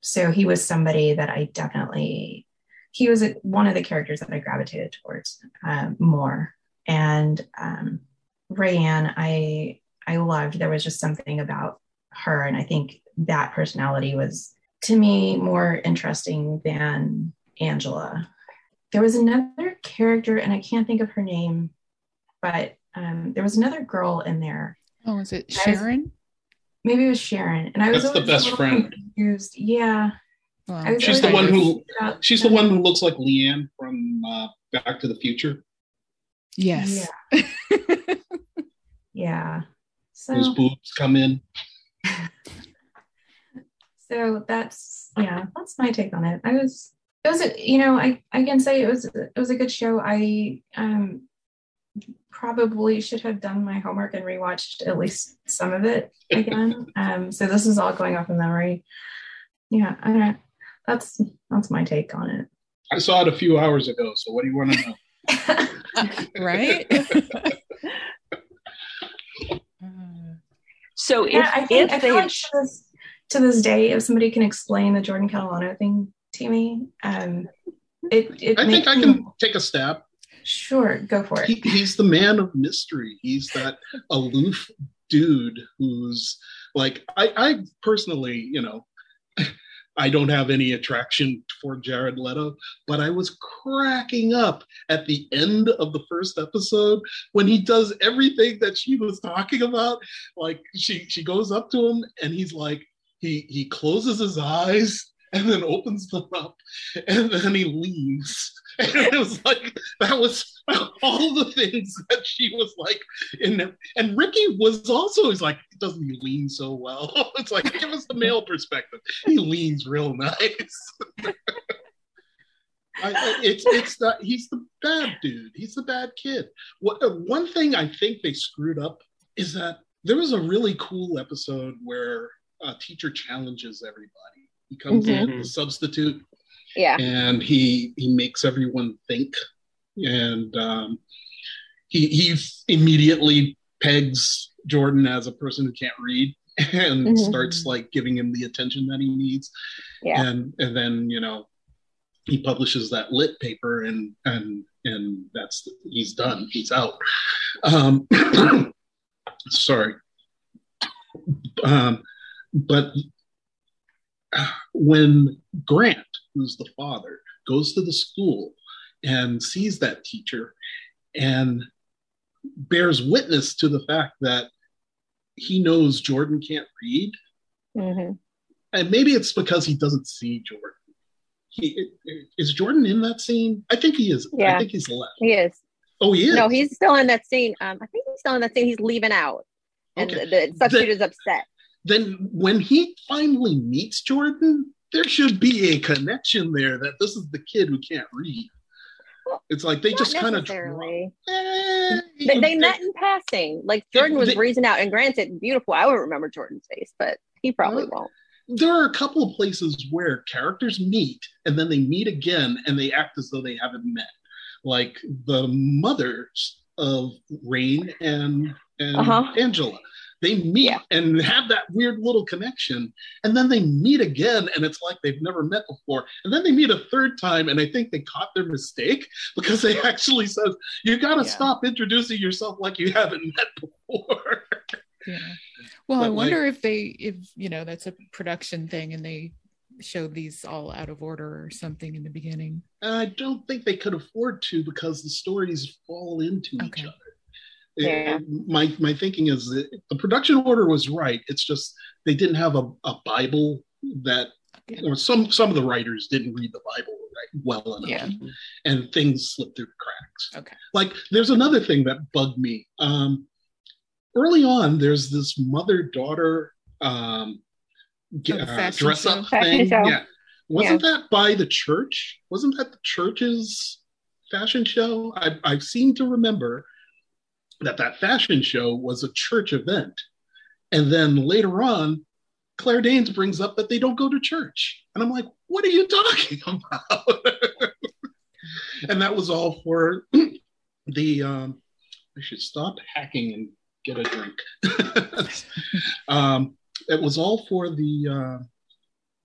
so he was somebody that I definitely he was one of the characters that I gravitated towards um, more. And um, Rayanne, I I loved. There was just something about her, and I think that personality was to me more interesting than Angela there was another character, and I can't think of her name, but um, there was another girl in there. Oh, was it Sharon? Was, maybe it was Sharon, and I was That's the best friend. Confused. Yeah, she's the one who she's the one who looks like Leanne from uh, Back to the Future. Yes. Yeah. yeah. So, Those boobs come in. so that's yeah, that's my take on it. I was it was a, you know I I can say it was it was a good show. I um probably should have done my homework and rewatched at least some of it again. um, so this is all going off of memory. Yeah, I don't. That's that's my take on it. I saw it a few hours ago. So what do you want to know? right. So yeah, if, I think, if I they like to, this, to this day, if somebody can explain the Jordan Catalano thing to me. Um, it, it I think I me, can take a stab. Sure, go for it. He, he's the man of mystery. He's that aloof dude who's like I, I personally, you know, I don't have any attraction for Jared Leto, but I was cracking up at the end of the first episode when he does everything that she was talking about. Like she she goes up to him and he's like he he closes his eyes and then opens them up and then he leaves and it was like that was all the things that she was like in and ricky was also he's like doesn't he lean so well. It's like give us the male perspective. He leans real nice. I, it's it's that he's the bad dude. He's the bad kid. What, one thing i think they screwed up is that there was a really cool episode where a teacher challenges everybody. He comes mm-hmm. in, the substitute. Yeah. And he he makes everyone think. And um, he he immediately pegs Jordan as a person who can't read and mm-hmm. starts like giving him the attention that he needs. Yeah. And and then, you know, he publishes that lit paper and and and that's he's done. He's out. Um sorry. Um but when Grant, who's the father, goes to the school and sees that teacher and bears witness to the fact that he knows Jordan can't read. Mm-hmm. And maybe it's because he doesn't see Jordan. He, is Jordan in that scene? I think he is. Yeah. I think he's left. He is. Oh, he is. No, he's still in that scene. Um, I think he's still in that scene. He's leaving out, and okay. the, the substitute is upset then when he finally meets Jordan, there should be a connection there that this is the kid who can't read. Well, It's like they just kind of necessarily. they, they met in passing. Like Jordan was they- breezing out, and granted, beautiful. I wouldn't remember Jordan's face, but he probably Well, won't. there are a couple of places where characters meet and then they meet again and they act as though they haven't met. Like the mothers of Rayanne, and Uh-huh. Angela. They meet Yeah. and have that weird little connection. And then they meet again and it's like they've never met before. And then they meet a third time and I think they caught their mistake because they actually says, you gotta Yeah. stop introducing yourself like you haven't met before. Yeah. Well, I But, like- wonder if they, if you know, that's a production thing, and they showed these all out of order or something in the beginning. I don't think they could afford to because the stories fall into each other. Yeah. It- my my thinking is that the production order was right. It's just they didn't have a, a Bible that or some some of the writers didn't read the Bible right well enough. Yeah. And things slipped through the cracks. Okay. Like there's another thing that bugged me. Um early on there's this mother-daughter um ge- Oh, uh, dress up Fashion thing. show. Yeah. Wasn't that by the church? Wasn't that the church's fashion show? I, I seem to remember that that fashion show was a church event. And then later on, Claire Danes brings up that they don't go to church. And I'm like, what are you talking about? and that was all for the, um, I should stop hacking and get a drink. um, it was all for the, uh,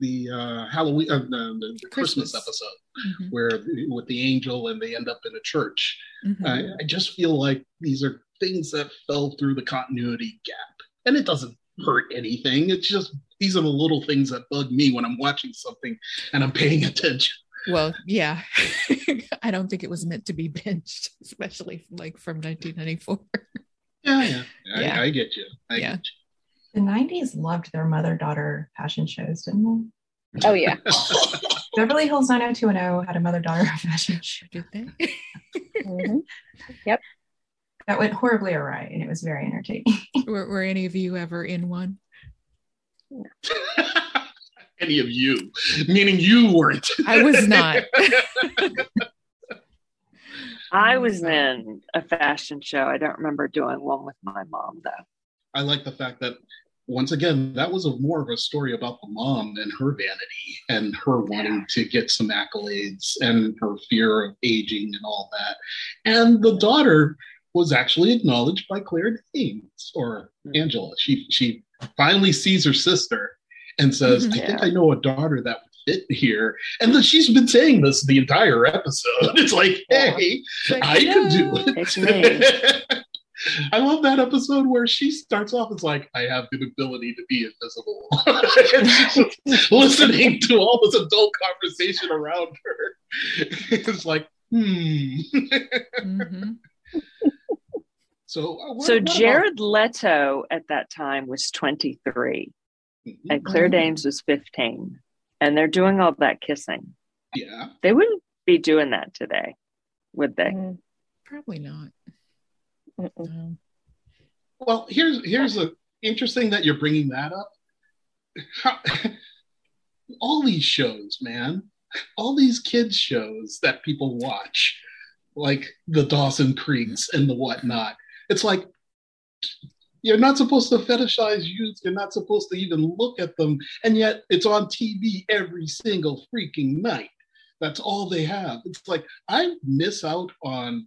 the uh, Halloween, uh, the, the Christmas. Christmas. episode Mhm. where with the angel and they end up in a church. Mhm. I, I just feel like these are things that fell through the continuity gap, and it doesn't hurt anything. It's just these are the little things that bug me when I'm watching something and I'm paying attention. Well, yeah. I don't think it was meant to be binged, especially like from 1994. Yeah, yeah, Yeah. I, I get you. I Yeah. get you. The 90s loved their mother daughter passion shows, didn't they? Oh yeah. Beverly Hills 90210 had a mother daughter fashion show Did they? Mhm. that went horribly awry and it was very entertaining. were, were any of you ever in one? you. Any of you, meaning you weren't. I was not. I was in a fashion show. I don't remember doing one with my mom though. I like the fact that once again that was a more of a story about the mom and her vanity and her wanting to get some accolades and her fear of aging and all that. And the daughter was actually acknowledged by Claire Danes or Angela. She she finally sees her sister and says, Mhm. "I think I know a daughter that would fit here." And then she's been saying this the entire episode. It's like, Yeah. hey, Like, I could do it. It's me. I love that episode where she starts off as like, I have the ability to be invisible. And she's just listening to all this adult conversation around her. It's like, hmm. Mhm. So, uh, what- So what about- Jared Leto at that time was 23 Mhm. and Claire. Danes was 15. And they're doing all that kissing. Yeah. They wouldn't be doing that today, would they? Mhm. Probably not. Mm-mm. Um, well, here's here's a interesting that you're bringing that up. How, all these shows, man, all these kids shows that people watch, like the Dawson Creeks and the whatnot. It's like you're not supposed to fetishize youth. You're not supposed to even look at them, and yet it's on TV every single freaking night. That's all they have. It's like I miss out on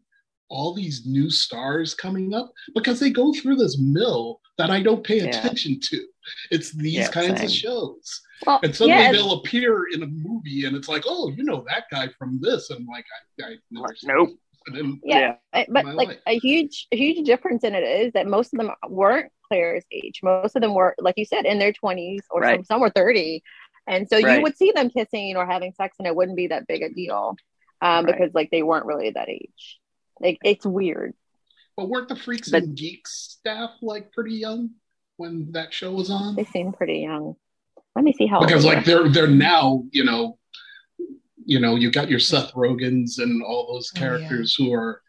all these new stars coming up because they go through this mill that I don't pay Yeah. attention to. It's these Yeah, kinds same. of shows. Well, And suddenly yeah, they'll appear in a movie and it's like, oh, you know that guy from this. And like, I, I never seen Nope. this. Yeah, but like life. a huge a huge difference in it is that most of them weren't Claire's age. Most of them were, like you said, in their twenties or some, some were thirty, and so Right. you would see them kissing or having sex, and it wouldn't be that big a deal um, Right. because like they weren't really that age. Like it's weird. but weren't the Freaks But- and Geeks staff like pretty young when that show was on? They seem pretty young. Let me see how because they like they're they're now you know you know you got your Seth Rogens and all those Oh, yeah. characters who are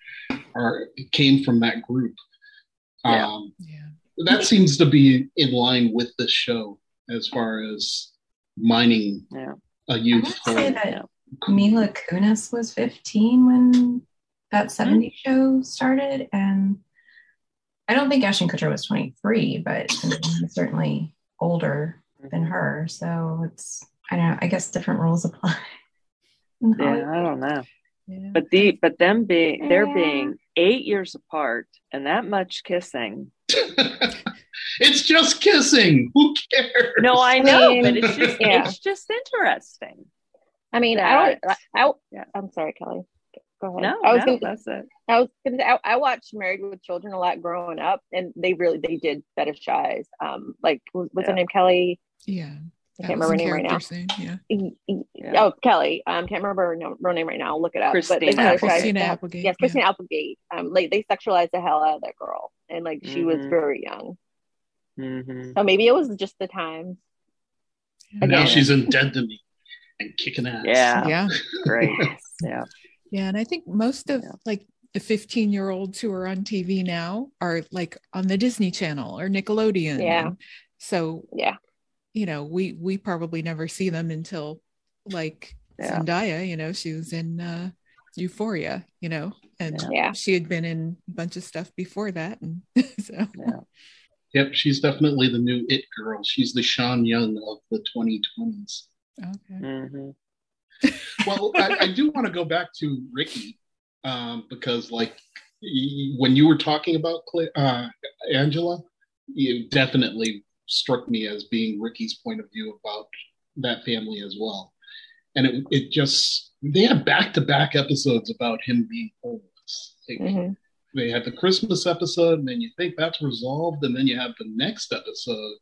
are came from that group. Yeah. Um, Yeah. that seems to be in line with this show as far as mining Yeah. a I youth. would say that Mila Kunis was 15 when that 70 mm-hmm. show started. And I don't think Ashton Kutcher was 23, but certainly older than her. So it's, I don't know, I guess different rules apply. yeah, I don't know. Yeah. But the but them being yeah. they're being eight years apart and that much kissing. it's just kissing. Who cares? No, I know, but it's just yeah. it's just interesting. I mean, I don't. I, yeah. I'm sorry, Kelly. Go ahead. No, I was no, gonna, that's it. I was gonna. I, I, watched Married with Children a lot growing up, and they really they did fetishize. Um, like was, what's yeah. her name? Kelly. Yeah. I can't remember her name right now. Scene, yeah. yeah. Oh, Kelly. Um, can't remember her, her name right now. I'll look it up. Christina, but they Christina Applegate. Yes, Christina yeah. Applegate. Um, like they sexualized the hell out of that girl, and like she mm-hmm. was very young. Mm-hmm. So maybe it was just the time. Again. Now she's in Dead to Me and kicking ass. Yeah. Yeah. Great. yeah. Yeah. And I think most of yeah. like the 15 year olds who are on TV now are like on the Disney Channel or Nickelodeon. Yeah. so, yeah. You know, we we probably never see them until like yeah. Zendaya, you know, she was in uh Euphoria, you know, and yeah. she had been in a bunch of stuff before that. And so yeah. Yep, she's definitely the new it girl. She's the Sean Young of the 2020s. Okay. Mm-hmm. Well, I, I, do want to go back to Ricky um, because, like, when you were talking about uh, Angela, you definitely struck me as being Ricky's point of view about that family as well. And it, it just, they had back to back episodes about him being homeless. Like, mm-hmm they had the Christmas episode, and then you think that's resolved, and then you have the next episode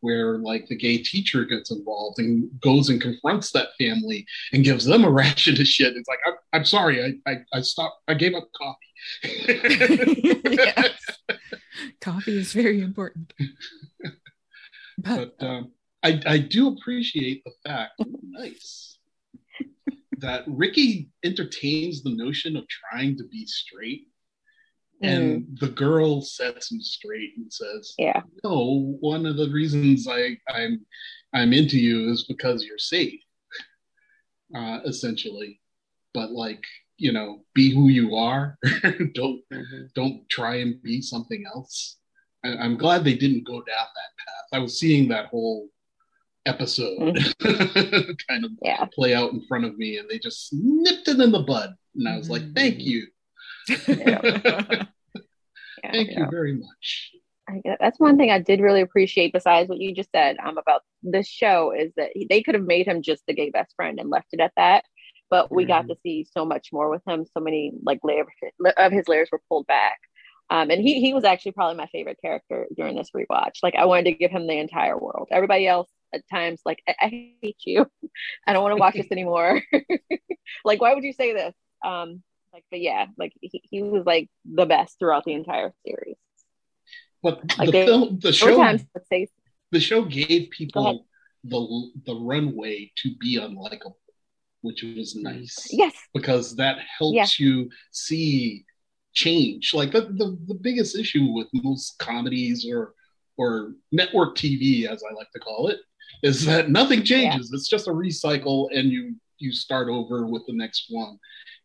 where like the gay teacher gets involved and goes and confronts that family and gives them a ration of shit. It's like I'm, I'm sorry, I, I I stopped. I gave up coffee. yes. Coffee is very important. But, but um, I I do appreciate the fact, nice, that Ricky entertains the notion of trying to be straight and mm. the girl sets him straight and says, "Yeah, no, one of the reasons I I'm I'm into you is because you're safe, uh, essentially. But like, you know, be who you are. don't mm-hmm. don't try and be something else. I, I'm glad they didn't go down that path. I was seeing that whole episode mm-hmm. kind of yeah. play out in front of me, and they just nipped it in the bud, and I was mm-hmm. like, "Thank you." yeah. Thank you very much. that's one thing I did really appreciate, besides what you just said um, about this show, is that he, they could have made him just the gay best friend and left it at that. But we mm-hmm. got to see so much more with him. So many like layers of his layers were pulled back. Um, and he he was actually probably my favorite character during this rewatch. Like I wanted to give him the entire world. Everybody else at times like I, I hate you. I don't want to watch this anymore. like why would you say this? Um, like, but yeah, like he, he was like the best throughout the entire series. But like the they, film, the show, times, say, the show gave people the the runway to be unlikable, which was nice. Yes, because that helps you see change. Like the, the the biggest issue with most comedies or or network TV, as I like to call it, is that nothing changes. Yeah. It's just a recycle, and you you start over with the next one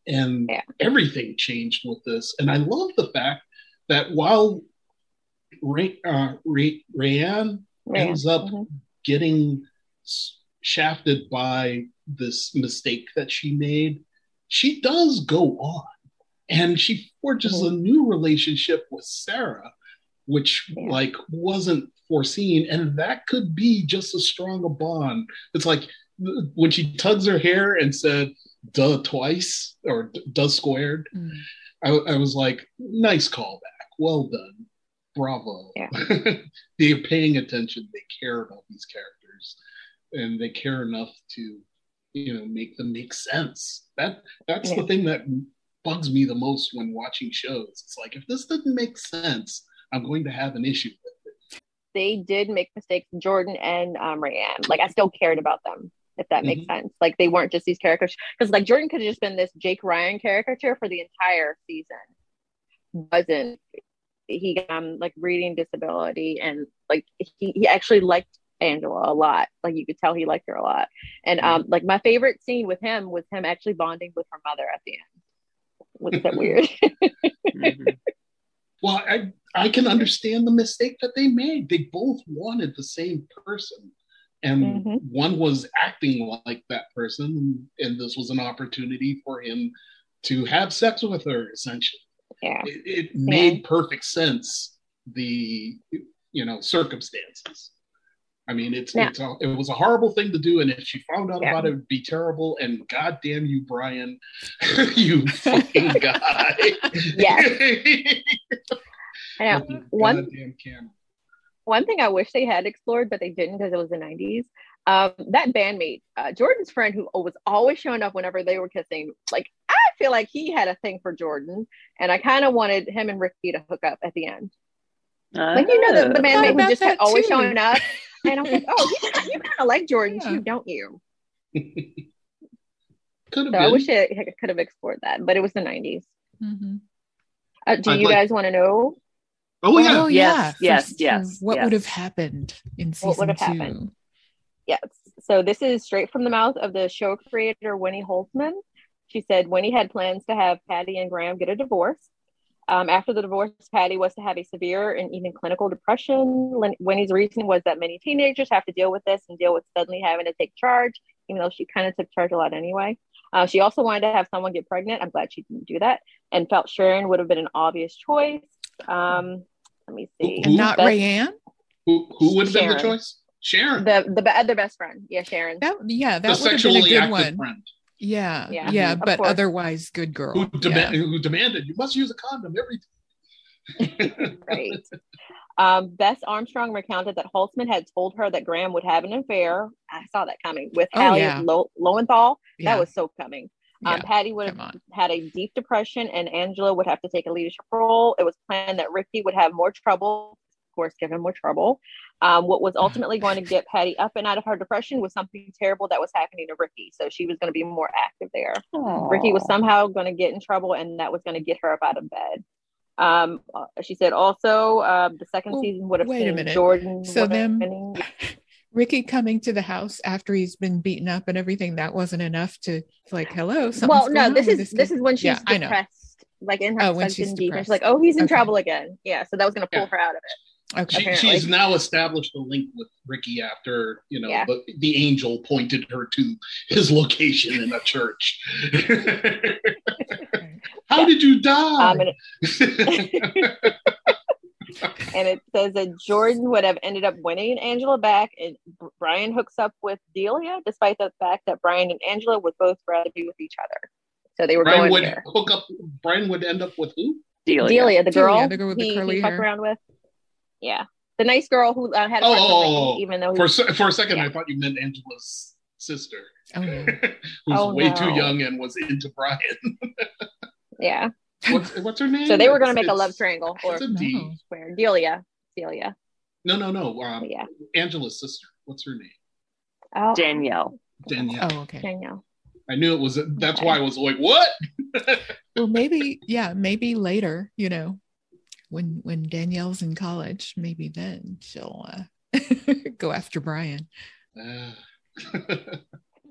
and yeah. everything changed with this. And I love the fact that while Ray, uh, Ray, Rayanne ends up mm-hmm. getting shafted by this mistake that she made, she does go on and she forges mm-hmm. a new relationship with Sarah, which yeah. like wasn't foreseen, and that could be just as strong a bond. It's like when she tugs her hair and said, duh twice or duh squared. Mm. I, I, was like, nice callback. Well done. Bravo. Yeah. They're paying attention. They care about these characters and they care enough to, you know, make them make sense. That that's yeah. the thing that bugs me the most when watching shows. It's like if this doesn't make sense, I'm going to have an issue with it. They did make mistakes, Jordan and um, Rayanne. Like I still cared about them if that mm-hmm. makes sense. Like they weren't just these characters because like Jordan could have just been this Jake Ryan caricature for the entire season. Wasn't he um like reading disability and like he, he actually liked Angela a lot. Like you could tell he liked her a lot. And um like my favorite scene with him was him actually bonding with her mother at the end. Looks that weird. mm-hmm. Well, I I can understand the mistake that they made. They both wanted the same person. And mm-hmm. one was acting like that person, and this was an opportunity for him to have sex with her, essentially. Yeah. It, it made yeah. perfect sense, the you know, circumstances. I mean, it's, yeah. it's a, it was a horrible thing to do, and if she found out yeah. about it, it'd be terrible. And goddamn you, Brian, you fucking guy. yeah. yeah. One one thing I wish they had explored, but they didn't because it was the '90s. Um, that bandmate, uh, Jordan's friend, who was always showing up whenever they were kissing, like I feel like he had a thing for Jordan, and I kind of wanted him and Ricky to hook up at the end. Uh, like you know the, the bandmate who just kept always showing up. And I'm like, oh, you, you kind of like Jordan yeah. too, don't you? could have so I wish it, could have explored that, but it was the 90s. Mm-hmm. Uh, do I'd you like... guys want to know? Oh, yeah. Oh, yes, yes, yes, yes. What yes. would have happened in season what would have two? Happened? Yes. So this is straight from the mouth of the show creator, Winnie Holzman. She said Winnie had plans to have Patty and Graham get a divorce. Um, after the divorce, Patty was to have a severe and even clinical depression. Winnie's reason was that many teenagers have to deal with this and deal with suddenly having to take charge, even though she kind of took charge a lot anyway. Uh, she also wanted to have someone get pregnant. I'm glad she didn't do that and felt Sharon would have been an obvious choice. Um, let me see. And not Beth, Rayanne? Who, who would have been the choice? Sharon. The, the other best friend. Yeah, Sharon. That, yeah, that would have been a good one. Friend. Yeah, yeah, yeah but course. otherwise, good girl. Who, yeah. who demanded you must use a condom every time. right. Um, Bess Armstrong recounted that Holzman had told her that Graham would have an affair. I saw that coming with oh, Hallie yeah. Lo- Lowenthal. Yeah. That was so coming. Um, Patty would have had a deep depression, and Angela would have to take a leadership role. It was planned that Ricky would have more trouble of course, give him more trouble. Um, what was ultimately going to get Patty up and out of her depression was something terrible that was happening to Ricky. So she was going to be more active there. Aww. Ricky was somehow going to get in trouble, and that was going to get her up out of bed. Um, uh, she said also uh, the second well, season would have wait a minute. Jordan. So then, Ricky coming to the house after he's been beaten up and everything that wasn't enough to like hello. Well, no, this is this, this is when she's yeah, depressed, like in her oh, she's, deep, she's like, oh, he's in okay. trouble again. Yeah, so that was going to pull yeah. her out of it. Okay. She, she's now established a link with Ricky after you know yeah. the, the angel pointed her to his location in a church. How yeah. did you die? Um, and, it, says that Jordan would have ended up winning Angela back, and Brian hooks up with Delia, despite the fact that Brian and Angela would both rather be with each other. So they were Brian going would there. hook up. Brian would end up with who? Delia, Delia the girl. Delia, the girl with he, the curly he hair. around with. Yeah, the nice girl who uh, had a oh, oh, even though for for a second yeah. I thought you meant Angela's sister, oh, who's oh, way no. too young and was into Brian. yeah. What's, what's, her name? So they were going to make it's, a love triangle or no. square. Delia. Delia. No, no, no. Um, yeah. Angela's sister. What's her name? Oh. Danielle. Danielle. Oh, okay. Danielle. I knew it was. That's okay. why I was like, "What?" well, maybe, yeah, maybe later. You know, when when Danielle's in college, maybe then she'll uh, go after Brian. Uh.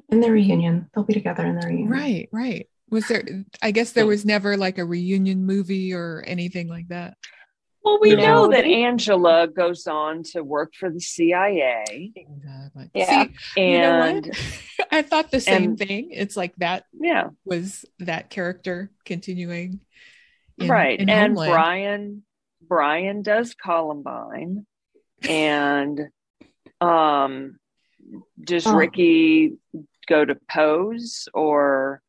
in the reunion, they'll be together in the reunion. Right, right. Was there? I guess there was never like a reunion movie or anything like that. Well, we know that Angela goes on to work for the CIA. Exactly. Yeah. See, and you know I thought the same and, thing. It's like that. Yeah. Was that character continuing? In, right. In and Homeland. Brian Brian does Columbine, and um, does oh. Ricky go to pose or?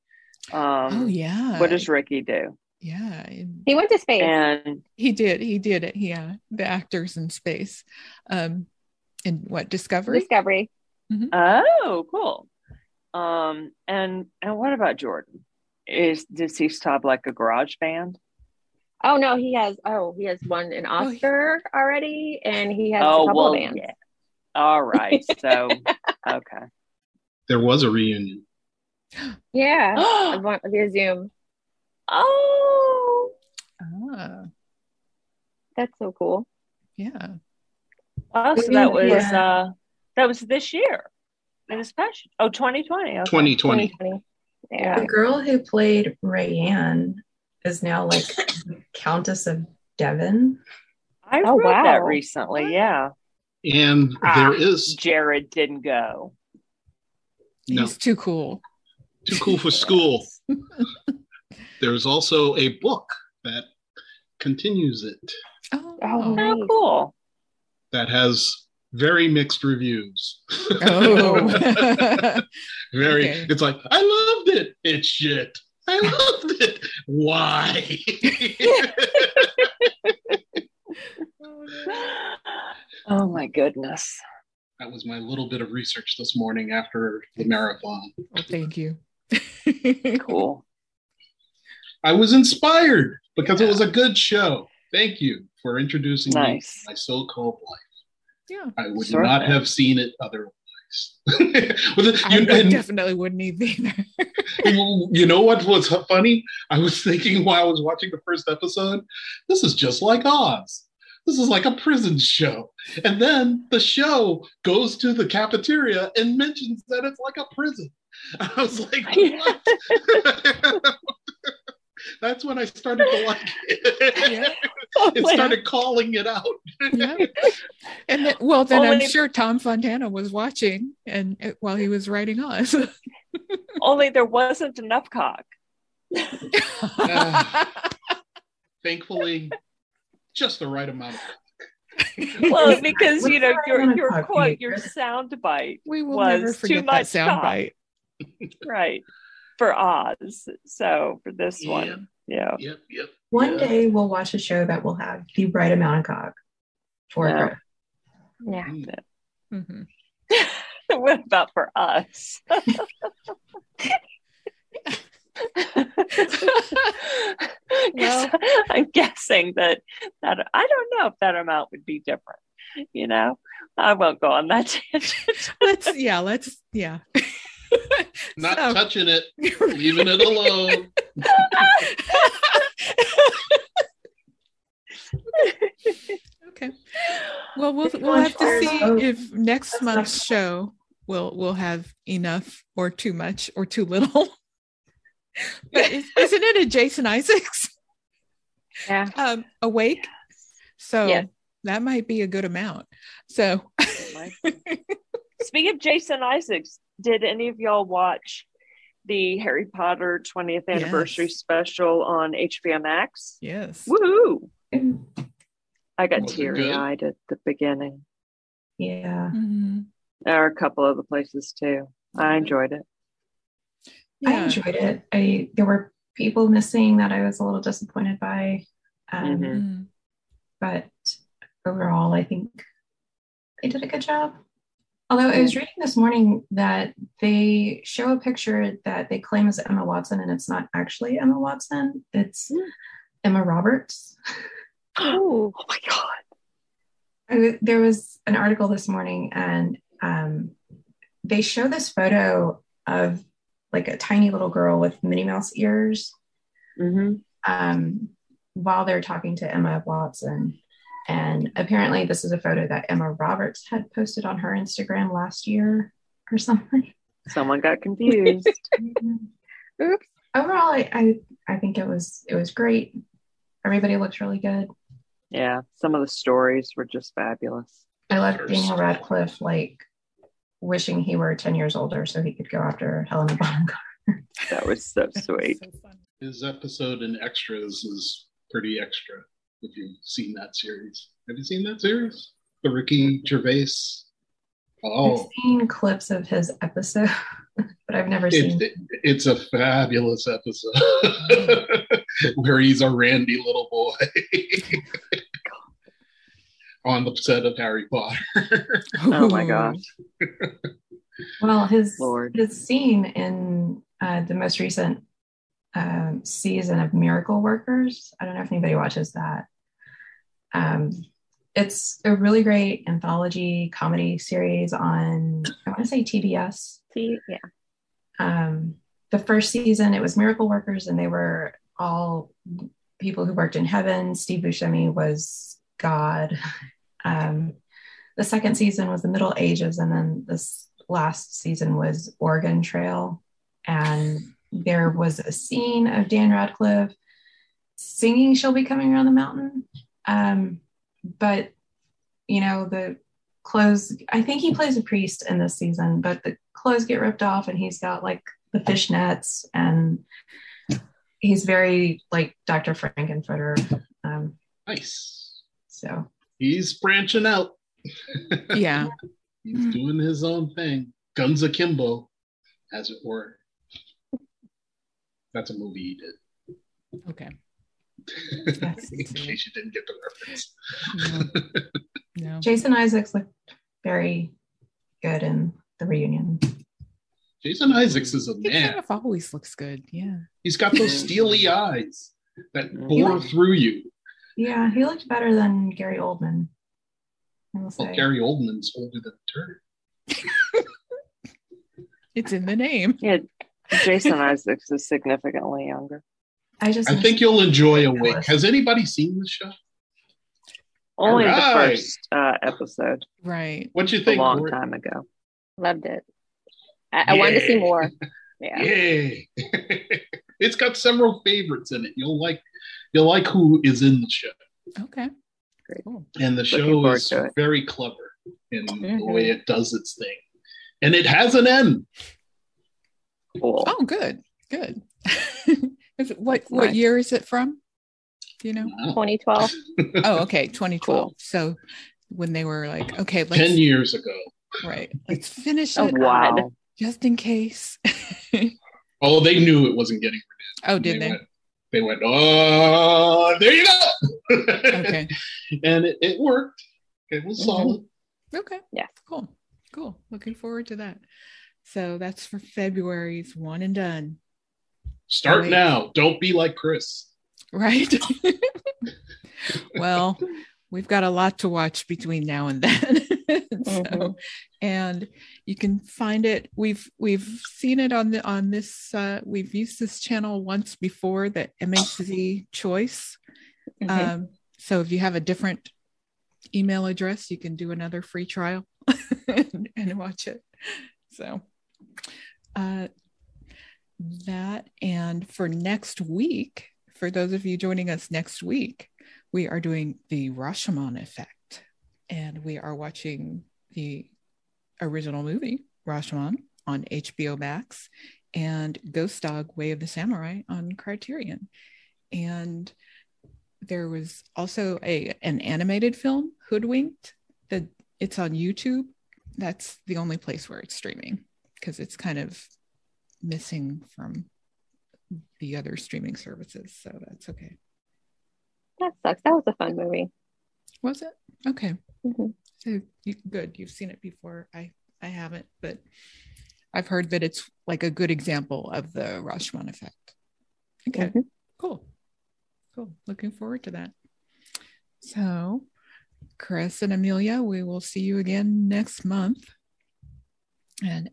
Um, oh yeah. What does Ricky do? Yeah, he went to space, and he did. He did it. Yeah, the actors in space. Um, in what Discovery? Discovery. Mm-hmm. Oh, cool. Um, and and what about Jordan? Is does he stop like a garage band? Oh no, he has. Oh, he has won an Oscar oh, already, and he has oh, a couple well, of bands. Yeah. All right, so okay. There was a reunion. Yeah, via Zoom. Oh, ah, that's so cool. Yeah. Oh, so that was yeah. uh that was this year. It was past oh 2020. Okay. 2020. 2020. Yeah. The girl who played Rayanne is now like Countess of Devon. I oh, read wow. that recently. Yeah. And ah, there is Jared didn't go. No. He's too cool. Too cool for school. There's also a book that continues it. Oh, oh cool. That has very mixed reviews. Oh. very okay. it's like, I loved it. It's shit. I loved it. Why? oh my goodness. That was my little bit of research this morning after the marathon. Oh, thank you. cool. I was inspired because yeah. it was a good show. Thank you for introducing nice. me to my so-called life. Yeah. I would sure not have seen it otherwise. you, I, definitely wouldn't either. you know what was funny? I was thinking while I was watching the first episode, this is just like Oz. This is like a prison show. And then the show goes to the cafeteria and mentions that it's like a prison. I was like, what? That's when I started to like it. Yeah. it started calling it out. yeah. And then, well, then Only, I'm sure Tom Fontana was watching and uh, while he was writing us. Only there wasn't enough cock. Uh, thankfully, just the right amount of well, because you know your your quote, your sound bite we will was never forget too much that sound bite. Right for Oz. So for this yep. one, yeah. Yep, yep. One yeah. day we'll watch a show that will have the right amount of cock for yeah. her. Yeah. Mm-hmm. what about for us? well, I'm guessing that that I don't know if that amount would be different. You know, I won't go on that tangent. let's yeah, let's yeah. Not so. touching it, leaving it alone. okay. Well, we'll we'll have to see if next month's show will will have enough or too much or too little. but is, not it a Jason Isaacs? Yeah. Um, awake. So yeah. that might be a good amount. So speaking of Jason Isaacs, did any of y'all watch the Harry Potter 20th anniversary yes. special on HBO Max? Yes. Woohoo! I got teary eyed at the beginning. Yeah. Mm-hmm. There are a couple of the places too. I enjoyed it. Yeah. I enjoyed it. I there were people missing that I was a little disappointed by. Um, mm-hmm. But overall, I think they did a good job. Although I was reading this morning that they show a picture that they claim is Emma Watson, and it's not actually Emma Watson. It's mm. Emma Roberts. Oh, oh my god! I, there was an article this morning, and um, they show this photo of like a tiny little girl with Minnie Mouse ears mm-hmm. um, while they're talking to Emma Watson. And apparently, this is a photo that Emma Roberts had posted on her Instagram last year or something. Someone got confused. Oops. Overall, I, I I think it was it was great. Everybody looks really good. Yeah, some of the stories were just fabulous. I love Daniel Radcliffe like wishing he were 10 years older so he could go after Helena Bonham Carter. That was so sweet. so His episode in Extras is pretty extra if you've seen that series. Have you seen that series? The Ricky Gervais. Oh. I've seen clips of his episode, but I've never seen. It, it's a fabulous episode where he's a randy little boy on the set of Harry Potter. oh my gosh. well, his Lord. his scene in uh, the most recent um, season of Miracle Workers. I don't know if anybody watches that. Um, it's a really great anthology comedy series on I want to say TBS. yeah. Um, the first season it was Miracle Workers, and they were all people who worked in heaven. Steve Buscemi was God. Um, the second season was the Middle Ages, and then this last season was Oregon Trail. And there was a scene of Dan Radcliffe singing she'll be coming around the mountain. Um, but you know, the clothes I think he plays a priest in this season, but the clothes get ripped off and he's got like the fishnets and he's very like Dr. Frank-N-Furter. Um, nice. So he's branching out. yeah. he's doing his own thing. Guns Akimbo, as it were. That's a movie he did. Okay. in case you didn't get the reference. No. no. Jason Isaacs looked very good in the reunion. Jason Isaacs is a man. He kind of always looks good. Yeah. He's got those steely eyes that bore through you. Yeah, he looked better than Gary Oldman. Well, Gary Oldman's older than Turner. it's in the name. Yeah, Jason Isaacs is significantly younger. I just I think you'll enjoy a Awake. Has anybody seen the show? Only right. the first uh, episode. Right. What you think? A long time ago. Loved it. I, I wanted to see more. Yeah. Yay. it's got several favorites in it. You'll like you'll like who is in the show. Okay. Great. Cool. And the show is very clever in mm-hmm. the way it does its thing. And it has an end. Cool. Oh, good. Good. what what nice. year is it from? Do you know? 2012. oh, okay, 2012. Cool. So when they were like, okay, let's, 10 years ago. Right. Let's finish oh, it. Wow. Just in case. oh, they knew it wasn't getting renewed. Oh, did they? Went, they went, oh, there you go. okay. And it, it worked. It was mm-hmm. solid. Okay. Yeah. Cool. Cool. Looking forward to that. So that's for February's one and done. Start Wait. now. Don't be like Chris. Right. well, we've got a lot to watch between now and then. so, mm-hmm. and you can find it. We've we've seen it on the on this. Uh, we've used this channel once before, the MHZ Choice. Mm-hmm. Um, so if you have a different email address, you can do another free trial and, and watch it. So uh, that and for next week, for those of you joining us next week, we are doing the Rashomon effect, and we are watching the original movie Rashomon on HBO Max and Ghost Dog Way of the Samurai on Criterion. And there was also a an animated film Hoodwinked that it's on YouTube. That's the only place where it's streaming because it's kind of missing from the other streaming services. So that's okay. That sucks. That was a fun movie. Was it? Okay. Mm-hmm. So you, good. You've seen it before. I I haven't, but I've heard that it's like a good example of the Rashomon effect. Okay. Mm-hmm. Cool. Cool. Looking forward to that. So, Chris and Amelia, we will see you again next month. And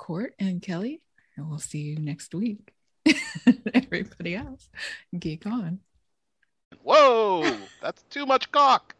Cort and Kelly, and we'll see you next week. Everybody else, geek on. Whoa, that's too much cock.